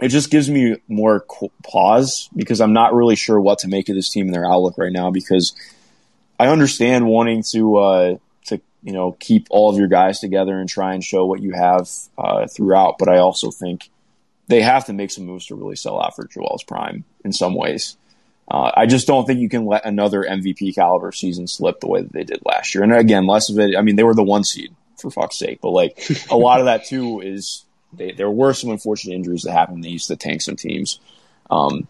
it just gives me more pause because I'm not really sure what to make of this team and their outlook right now. Because I understand wanting to uh, to you know keep all of your guys together and try and show what you have uh, throughout, but I also think they have to make some moves to really sell out for Joel's prime in some ways. Uh, I just don't think you can let another MVP caliber season slip the way that they did last year. And again, less of it. I mean, they were the one seed for fuck's sake, but like a lot of that too is they, there were some unfortunate injuries that happened. They used to tank some teams. Um,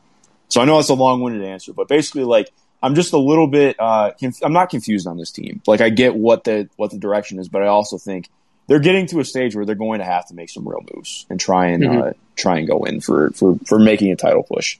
so I know that's a long-winded answer, but basically, like I'm just a little bit. Uh, conf- I'm not confused on this team. Like I get what the what the direction is, but I also think they're getting to a stage where they're going to have to make some real moves and try and mm-hmm. uh, try and go in for for for making a title push.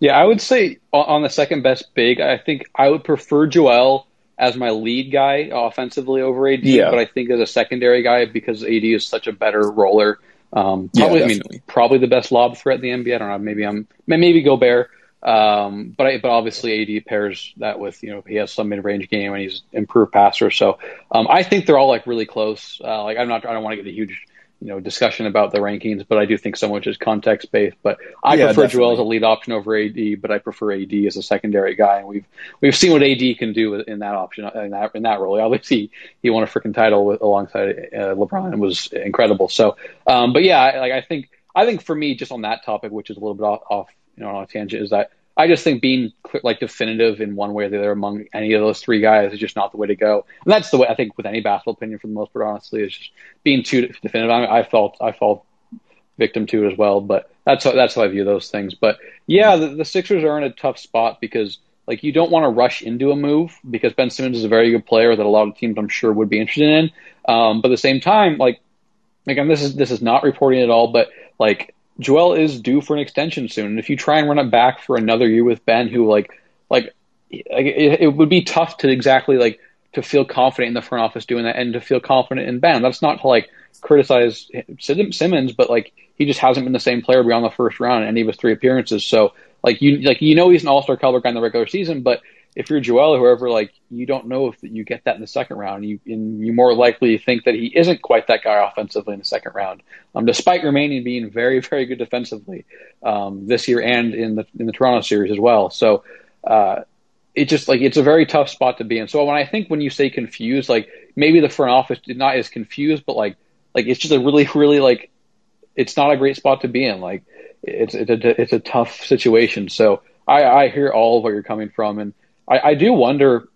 Yeah, I would say on the second best big, I think I would prefer Joel as my lead guy offensively over AD, yeah. but I think as a secondary guy because AD is such a better roller. Um, probably, yeah, I mean, probably the best lob threat in the NBA. I don't know. Maybe I'm maybe Gobert, um, but I, but obviously AD pairs that with you know he has some mid range game and he's improved passer. So um, I think they're all like really close. Uh, like I'm not I don't want to get a huge you know discussion about the rankings, but I do think so much is context based. But I yeah, prefer definitely. Joel as a lead option over AD, but I prefer AD as a secondary guy, and we've we've seen what AD can do in that option in that in that role. Obviously, he won a freaking title with, alongside uh, LeBron and was incredible. So, um, but yeah, like I think I think for me, just on that topic, which is a little bit off, off you know on a tangent, is that I just think being like definitive in one way or the other among any of those three guys is just not the way to go. And that's the way I think with any basketball opinion for the most part, honestly, is just being too definitive. I, I felt I felt victim to it as well, but that's how, that's how I view those things. But yeah, the, the Sixers are in a tough spot because like you don't want to rush into a move because Ben Simmons is a very good player that a lot of teams I'm sure would be interested in. Um, but at the same time, like again, this is this is not reporting at all, but like Joel is due for an extension soon. And if you try and run it back for another year with Ben, who like like it, it, would be tough to exactly like to feel confident in the front office doing that and to feel confident in Ben. That's not to like criticize Simmons, but like he just hasn't been the same player beyond the first round in any of his three appearances. So like you like you know he's an all star caliber guy in the regular season, but if you're Joel or whoever, like you don't know if you get that in the second round. You and you more likely think that he isn't quite that guy offensively in the second round, um, despite remaining being very very good defensively um, this year and in the in the Toronto series as well. So uh, it just like it's a very tough spot to be in. So when I think when you say confused, like maybe the front office is not as confused, but like like it's just a really really like it's not a great spot to be in. Like it's it's a, it's a tough situation. So I, I hear all of what you're coming from and I, I do wonder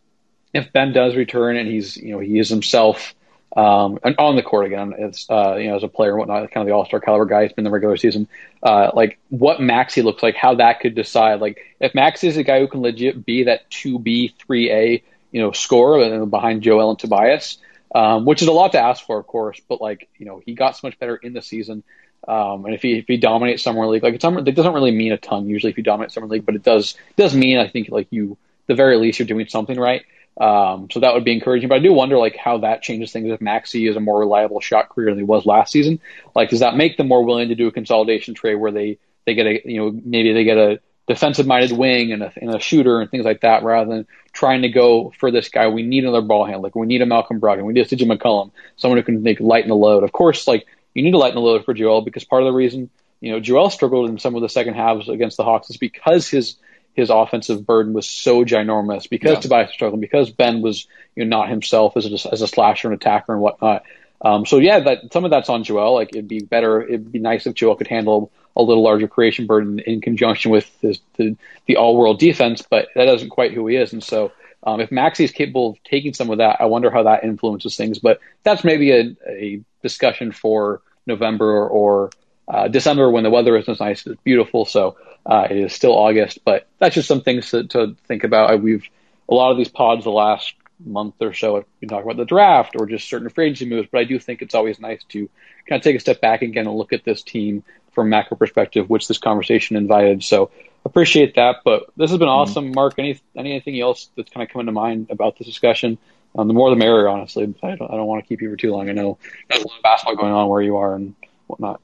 if Ben does return and he's you know he is himself um, on the court again, it's uh, you know as a player and whatnot, kind of the all star caliber guy. It's been the regular season. Uh, like what Maxey looks like, how that could decide. Like if Maxey is a guy who can legit be that two B three A you know scorer behind Joel and Tobias, um, which is a lot to ask for, of course. But like you know he got so much better in the season. Um, and if he if he dominates summer league, like it doesn't really mean a ton usually if you dominate summer league, but it does does mean I think like you the very least you're doing something right. Um, so that would be encouraging. But I do wonder like how that changes things if Maxey is a more reliable shot creator than he was last season. Like, does that make them more willing to do a consolidation trade where they they get a you know maybe they get a defensive minded wing and a, and a shooter and things like that rather than trying to go for this guy. We need another ball handler. Like we need a Malcolm Brogdon. We need a CJ McCollum, someone who can make lighten the load. Of course, like you need to lighten the load for Joel because part of the reason you know Joel struggled in some of the second halves against the Hawks is because his his offensive burden was so ginormous because yeah. Tobias was struggling, because Ben was you know not himself as a, as a slasher and attacker and whatnot. Um, so yeah, that some of that's on Joel. Like it'd be better, it'd be nice if Joel could handle a little larger creation burden in conjunction with his, the the all world defense, but that isn't quite who he is. And so um, if Maxey is capable of taking some of that, I wonder how that influences things. But that's maybe a, a discussion for November or, or uh, December when the weather isn't nice, it's beautiful. So uh, it is still August, but that's just some things to, to think about. We've a lot of these pods the last month or so have been talking about the draft or just certain free agency moves, but I do think it's always nice to kind of take a step back again and look at this team from macro perspective, which this conversation invited. So appreciate that. But this has been mm-hmm. awesome, mm-hmm. Mark. Any anything else that's kind of coming to mind about this discussion? Um, the more the merrier, honestly. I don't, I don't want to keep you for too long. I know there's a lot of basketball going on where you are and whatnot.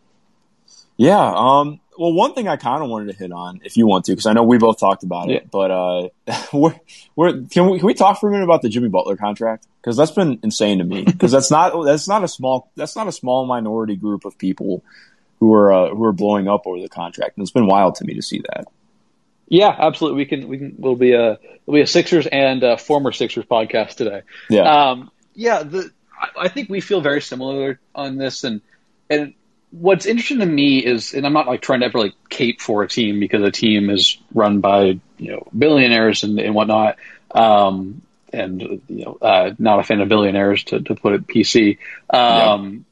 Yeah. Um, well, one thing I kind of wanted to hit on, if you want to, because I know we both talked about it, but uh, <laughs> we're, we're, can we can we talk for a minute about the Jimmy Butler contract? Because that's been insane to me. <laughs> Because that's not that's not a small that's not a small minority group of people who are uh, who are blowing up over the contract, and it's been wild to me to see that. Yeah, absolutely. We can we can we'll be a we'll be a Sixers and a former Sixers podcast today. Yeah, um, yeah. The I, I think we feel very similar on this, and and what's interesting to me is, and I'm not like trying to ever like cape for a team because a team is run by you know billionaires and, and whatnot, um, and you know uh, not a fan of billionaires to, to put it PC. Um,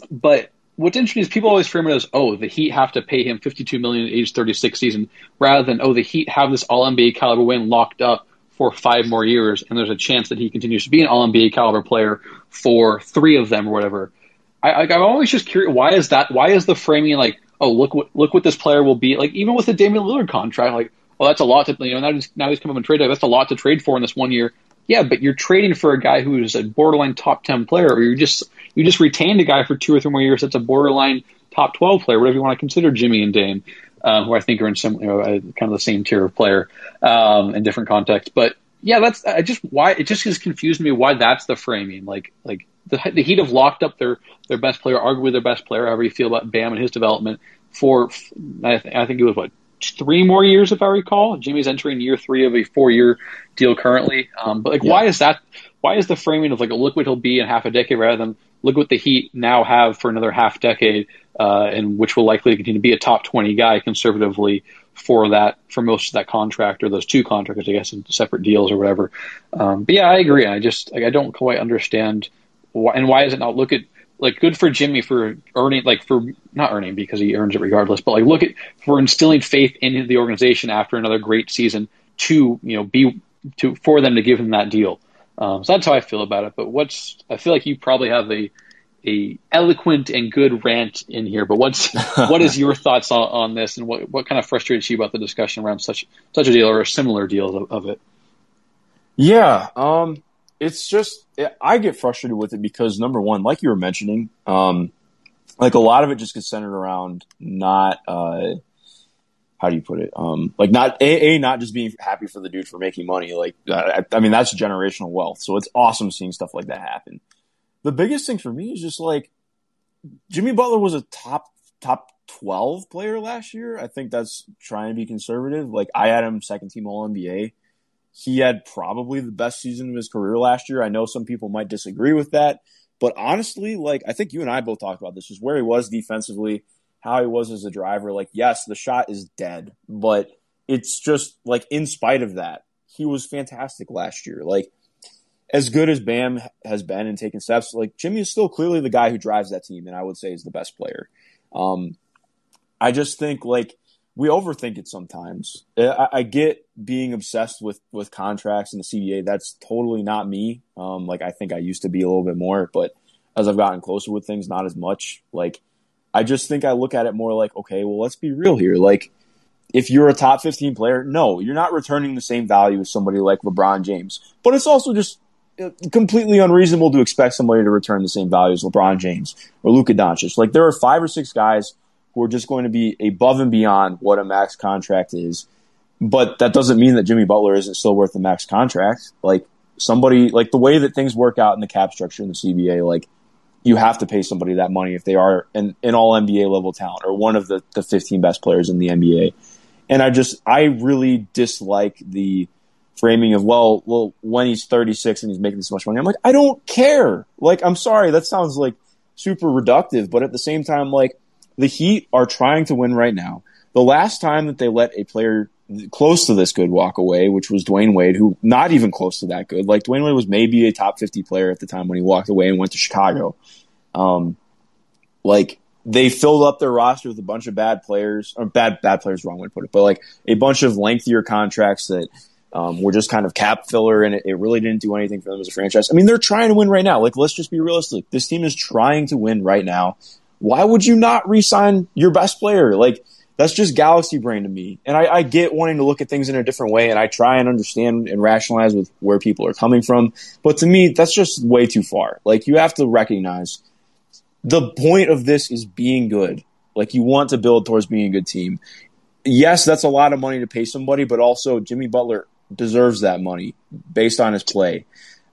yeah. But what's interesting is people always frame it as oh the Heat have to pay him 52 million age 36 season rather than oh the Heat have this All NBA caliber win locked up for five more years and there's a chance that he continues to be an All NBA caliber player for three of them or whatever. I, I'm always just curious why is that? Why is the framing like, oh look what look what this player will be like? Even with the Damian Lillard contract, like, well that's a lot to you know now he's, now he's coming up and trade. That's a lot to trade for in this one year. Yeah, but you're trading for a guy who is a borderline top ten player, or you just you just retained a guy for two or three more years that's a borderline top twelve player, whatever you want to consider Jimmy and Dame, um, who I think are in some you know, kind of the same tier of player um, in different contexts. But yeah, that's I just why it just has confused me why that's the framing. Like like the, the Heat have locked up their their best player, arguably their best player, however you feel about Bam and his development, for I, th- I think it was what three more years, if I recall. Jimmy's entering year three of a four year deal currently. Um, but like, yeah. why is that? Why is the framing of like look what he'll be in half a decade rather than look what the Heat now have for another half decade, uh, and which will likely continue to be a top twenty guy conservatively for that for most of that contract or those two contracts, I guess, in separate deals or whatever. Um, but yeah, I agree. I just like I don't quite understand why, and why is it not look at like good for Jimmy for earning like for not earning because he earns it regardless, but like look at for instilling faith in the organization after another great season to you know be to for them to give him that deal. Um, so that's how I feel about it. But what's I feel like you probably have a a eloquent and good rant in here. But what's <laughs> what is your thoughts on, on this, and what what kind of frustrates you about the discussion around such such a deal or a similar deal of, of it? Yeah, um, it's just I get frustrated with it because number one, like you were mentioning, um, like a lot of it just gets centered around not uh, how do you put it? Um, like not a, a not just being happy for the dude for making money. Like I, I mean that's generational wealth, so it's awesome seeing stuff like that happen. The biggest thing for me is just like Jimmy Butler was a top top 12 player last year. I think that's trying to be conservative. Like I had him second team all NBA he had probably the best season of his career last year. I know some people might disagree with that, but honestly, like I think you and I both talked about this, is where he was defensively, how he was as a driver. Like, yes, the shot is dead, but it's just like in spite of that, he was fantastic last year. Like as good as Bam has been and taken steps, like Jimmy is still clearly the guy who drives that team, and I would say is the best player. Um, I just think like we overthink it sometimes. I, I, get being obsessed with with contracts and the CBA. That's totally not me. Um, like I think I used to be a little bit more, but as I've gotten closer with things, not as much. Like I just think I look at it more like, okay, well, let's be real here. Like if you're a top 15 player, no, you're not returning the same value as somebody like LeBron James. But it's also just completely unreasonable to expect somebody to return the same value as LeBron James or Luka Doncic. Like there are five or six guys who are just going to be above and beyond what a max contract is. But that doesn't mean that Jimmy Butler isn't still worth the max contract. Like somebody, like the way that things work out in the cap structure in the CBA, like you have to pay somebody that money if they are an, an all NBA level talent or one of the, the 15 best players in the NBA. And I just, I really dislike the framing of, well, well, when he's 36 and he's making this much money, I'm like, I don't care. Like, I'm sorry, that sounds like super reductive, but at the same time, like, the Heat are trying to win right now. The last time that they let a player close to this good walk away, which was Dwyane Wade, who not even close to that good. Like Dwyane Wade was maybe a top 50 player at the time when he walked away and went to Chicago. Um, like they filled up their roster with a bunch of bad players, or bad bad players, wrong way to put it, but like a bunch of lengthier contracts that um, were just kind of cap filler, and it, it, really didn't do anything for them as a franchise. I mean, they're trying to win right now. Like, let's just be realistic. This team is trying to win right now why would you not re-sign your best player? Like that's just galaxy brain to me. And I, I, get wanting to look at things in a different way, and I try and understand and rationalize with where people are coming from. But to me, that's just way too far. Like you have to recognize the point of this is being good. Like you want to build towards being a good team. Yes, that's a lot of money to pay somebody, but also Jimmy Butler deserves that money based on his play.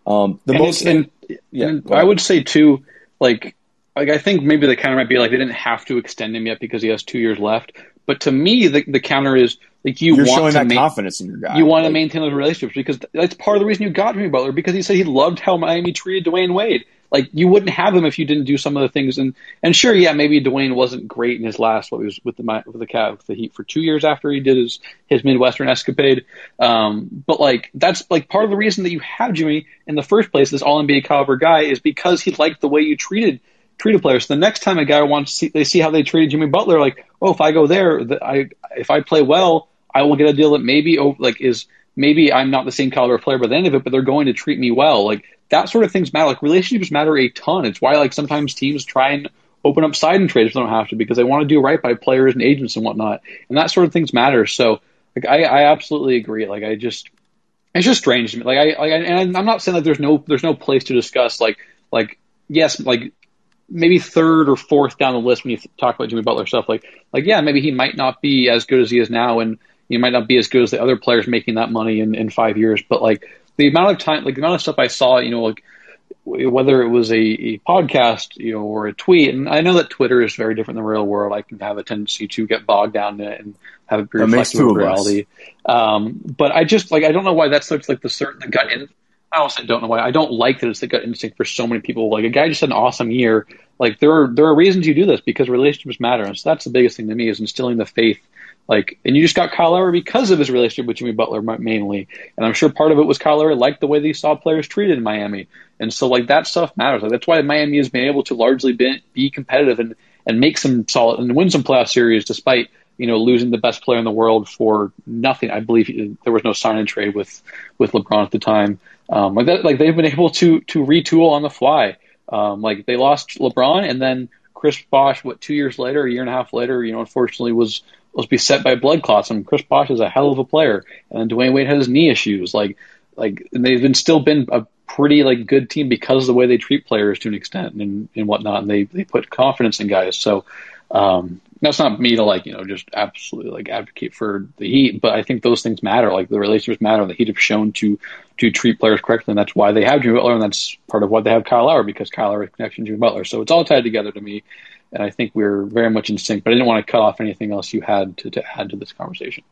Um, the and most, and, yeah, and I would say too, like, like I think maybe the counter might be like they didn't have to extend him yet because he has two years left. But to me, the, the counter is like you You're want showing to that ma- confidence in your guy. You want like, to maintain those relationships because that's part of the reason you got Jimmy Butler because he said he loved how Miami treated Dwyane Wade. Like you wouldn't have him if you didn't do some of the things. And and sure, yeah, maybe Dwyane wasn't great in his last what he was with the with the Cavs with the Heat for two years after he did his his Midwestern escapade. Um, but like that's like part of the reason that you have Jimmy in the first place, this All NBA caliber guy, is because he liked the way you treated treated players. So the next time a guy wants to see, they see how they treated Jimmy Butler, like, oh, if I go there, the, I if I play well, I will get a deal that maybe oh, like is maybe I'm not the same caliber player by the end of it, but they're going to treat me well. Like that sort of things matter. Like relationships matter a ton. It's why like sometimes teams try and open up side and trades if they don't have to because they want to do right by players and agents and whatnot. And that sort of things matter. So like I, I absolutely agree. Like I just it's just strange to me. Like I, like, and I'm not saying that there's no there's no place to discuss like like yes like maybe third or fourth down the list when you talk about Jimmy Butler stuff. Like like yeah maybe he might not be as good as he is now and he might not be as good as the other players making that money in, in five years. But like the amount of time, like the amount of stuff I saw, you know, like whether it was a, a, podcast, you know, or a tweet, and I know that Twitter is very different than the real world. I can have a tendency to get bogged down in it and have it be reflective of reality. Um, but I just like I don't know why that's such like the certain the gut in. I also don't know why I don't like that it's the gut instinct for so many people. Like a guy just had an awesome year. Like there are there are reasons you do this because relationships matter, and so that's the biggest thing to me is instilling the faith like, and you just got Kyle Lowry because of his relationship with Jimmy Butler mainly. And I'm sure part of it was Kyle Lowry liked the way that he saw players treated in Miami. And so, like, that stuff matters. Like, that's why Miami has been able to largely be, be competitive and, and make some solid and win some playoff series despite, you know, losing the best player in the world for nothing. I believe there was no sign and trade with, with LeBron at the time. Um, like that, like they've been able to, to retool on the fly. Um, like they lost LeBron and then Chris Bosh, what, two years later, a year and a half later, you know, unfortunately was was beset by blood clots. And Chris Bosh is a hell of a player, and Dwyane Wade has knee issues. Like, like they've been still been a pretty like good team because of the way they treat players to an extent and and whatnot. And they they put confidence in guys. So um, that's not me to like you know just absolutely like advocate for the Heat, but I think those things matter. Like the relationships matter. The Heat have shown to to treat players correctly, and that's why they have Jimmy Butler, and that's part of why they have Kyle Lowry because Kyle Lowry's connection to Jimmy Butler. So it's all tied together to me and I think we're very much in sync. But I didn't want to cut off anything else you had to, to add to this conversation.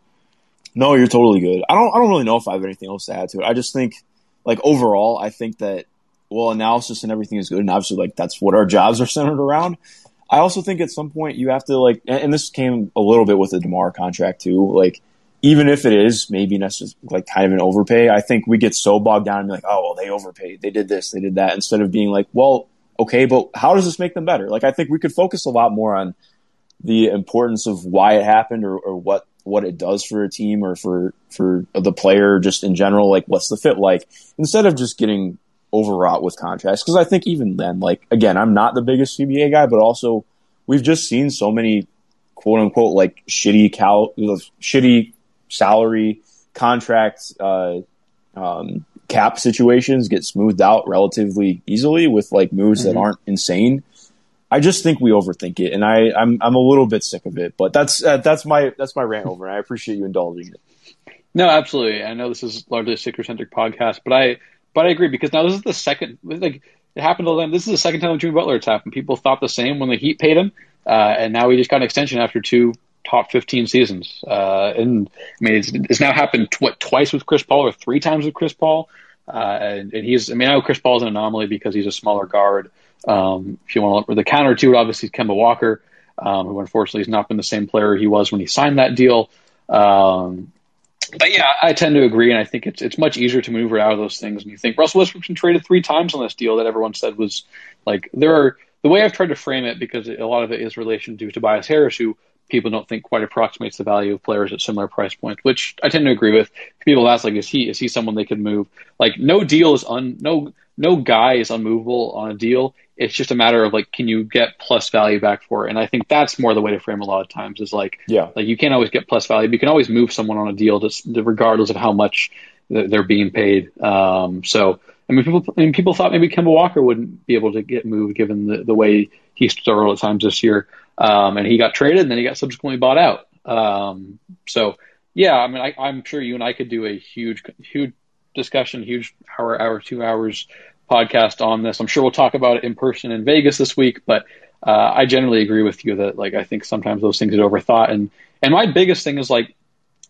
No, you're totally good. I don't I don't really know if I have anything else to add to it. I just think like overall, I think that well, analysis and everything is good, and obviously like that's what our jobs are centered around. I also think at some point you have to like, and this came a little bit with the DeMar contract too. Like, even if it is maybe necessarily like kind of an overpay, I think we get so bogged down and be like, oh well, they overpaid, they did this, they did that, instead of being like, well, okay, but how does this make them better? Like, I think we could focus a lot more on the importance of why it happened or, or what what it does for a team or for for the player just in general. Like, what's the fit like? Instead of just getting overwrought with contracts, because I think even then, like again, I'm not the biggest CBA guy, but also we've just seen so many quote unquote like shitty cal shitty salary contracts uh, um, cap situations get smoothed out relatively easily with like moves mm-hmm. that aren't insane. I just think we overthink it, and I I'm I'm a little bit sick of it. But that's uh, that's my that's my rant over. And I appreciate you indulging it. No, absolutely. I know this is largely a Sixer centric podcast, but I but I agree because now this is the second like it happened to them. This is the second time with Jimmy Butler it's happened. People thought the same when the Heat paid him, uh, and now he just got an extension after two top 15 seasons. Uh, and I mean, it's, it's now happened what, twice with Chris Paul or three times with Chris Paul. Uh, and, and, he's, I mean, I know Chris Paul's an anomaly because he's a smaller guard. Um, if you want to, the counter to it, obviously, is Kemba Walker, um, who unfortunately has not been the same player he was when he signed that deal. Um, but yeah, I tend to agree, and I think it's it's much easier to maneuver out of those things. And you think Russell Westbrook's been traded three times on this deal that everyone said was like there are the way I've tried to frame it because a lot of it is relation to Tobias Harris, who people don't think quite approximates the value of players at similar price points, which I tend to agree with. People ask like, is he is he someone they could move? Like, no deal is un no no guy is unmovable on a deal. It's just a matter of like, can you get plus value back for it? And I think that's more the way to frame a lot of times is like, yeah, like you can't always get plus value. But you can always move someone on a deal, just regardless of how much they're being paid. Um, so I mean, people I mean, people thought maybe Kemba Walker wouldn't be able to get moved given the, the way he struggled at times this year. Um, and he got traded, and then he got subsequently bought out. Um, so yeah, I mean, I, am sure you and I could do a huge, huge discussion, huge hour, hour, two hours podcast on this. I'm sure we'll talk about it in person in Vegas this week, but uh, I generally agree with you that like I think sometimes those things are overthought. And and my biggest thing is like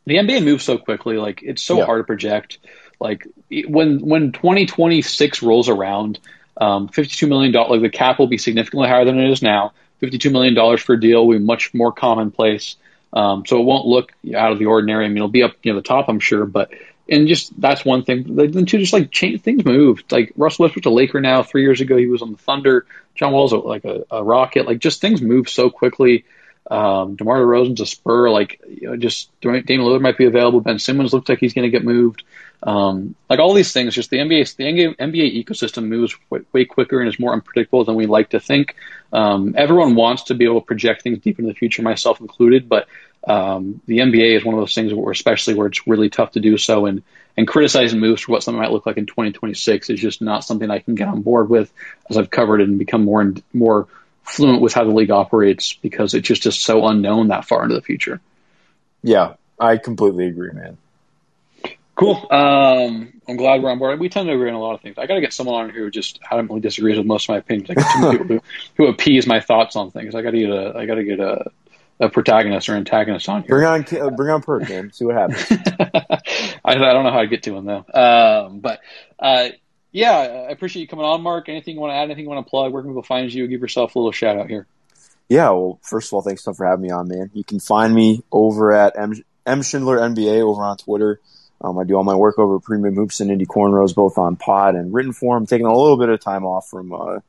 the NBA moves so quickly, like it's so yeah. hard to project. Like when when 2026 rolls around, um, 52 million dollars, like the cap will be significantly higher than it is now. 52 million dollars for a deal will be much more commonplace. Um, so it won't look out of the ordinary. I mean, it'll be up near the top, I'm sure, but and just that's one thing. Then two, just like change things move. Like Russell Westbrook's a Laker now. Three years ago, he was on the Thunder. John Wall's a, like a, a Rocket. Like just things move so quickly. Um, DeMar DeRozan's a Spur. Like you know, just Damian Lillard might be available. Ben Simmons looks like he's going to get moved. Um, like all these things, just the NBA, the NBA ecosystem moves way, way, quicker and is more unpredictable than we like to think. Um, everyone wants to be able to project things deep into the future, myself included, but um, the NBA is one of those things where, especially where it's really tough to do so, and and criticizing moves for what something might look like in 2026 is just not something I can get on board with, as I've covered and become more and more fluent with how the league operates because it's just is so unknown that far into the future. Yeah, I completely agree, man. Cool. Um, I'm glad we're on board. We tend to agree on a lot of things. I got to get someone on here who just adamantly disagrees with most of my opinions. I get too many people who, <laughs> who appease my thoughts on things. I got to get a, I got to get a, a protagonist or antagonist on here. Bring on, bring on Perk, man. See what happens. <laughs> I, I, don't know how to get to him though. Um, but uh, yeah, I appreciate you coming on, Mark. Anything you want to add? Anything you want to plug? Where can people find you? Give yourself a little shout out here. Yeah. Well, first of all, thanks for having me on, man. You can find me over at M, M Schindler NBA over on Twitter. Um, I do all my work over Premium Hoops and Indy Cornrows, both on pod and written form. I'm taking a little bit of time off from uh,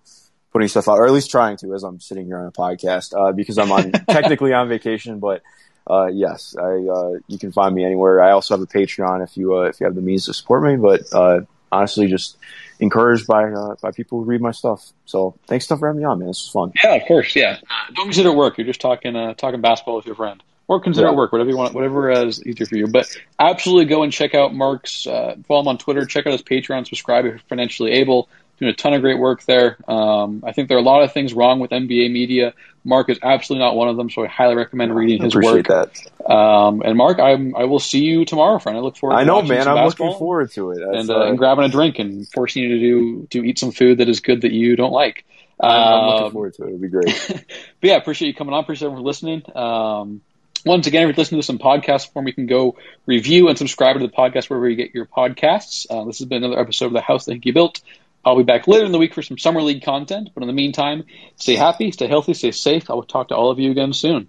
putting stuff out, or at least trying to, as I'm sitting here on a podcast, uh, because I'm on <laughs> technically on vacation. But uh, yes, I uh, you can find me anywhere. I also have a Patreon if you uh, if you have the means to support me. But uh, honestly, just encouraged by uh, by people who read my stuff. So thanks stuff for having me on, man. This was fun. Yeah, of course. Yeah, uh, don't consider it work. You're just talking uh, talking basketball with your friend or consider yeah. it work, whatever you want, whatever is easier for you. But absolutely go and check out Mark's, uh, follow him on Twitter, check out his Patreon, subscribe if you're financially able. Doing a ton of great work there. Um, I think there are a lot of things wrong with NBA media. Mark is absolutely not one of them, so I highly recommend reading his work. Appreciate that. Um, and Mark, I'm, I will see you tomorrow, friend. I look forward. I know, man. I'm looking forward to it. and, uh, and grabbing a drink and forcing you to do to eat some food that is good that you don't like. I'm, I'm looking um, forward to it. It'll be great. <laughs> but yeah, appreciate you coming on. Appreciate everyone for listening. Um, once again, if you're listening to some podcast form, you can go review and subscribe to the podcast wherever you get your podcasts. Uh, this has been another episode of The House That Hinkie Built. I'll be back later in the week for some Summer League content. But in the meantime, stay happy, stay healthy, stay safe. I will talk to all of you again soon.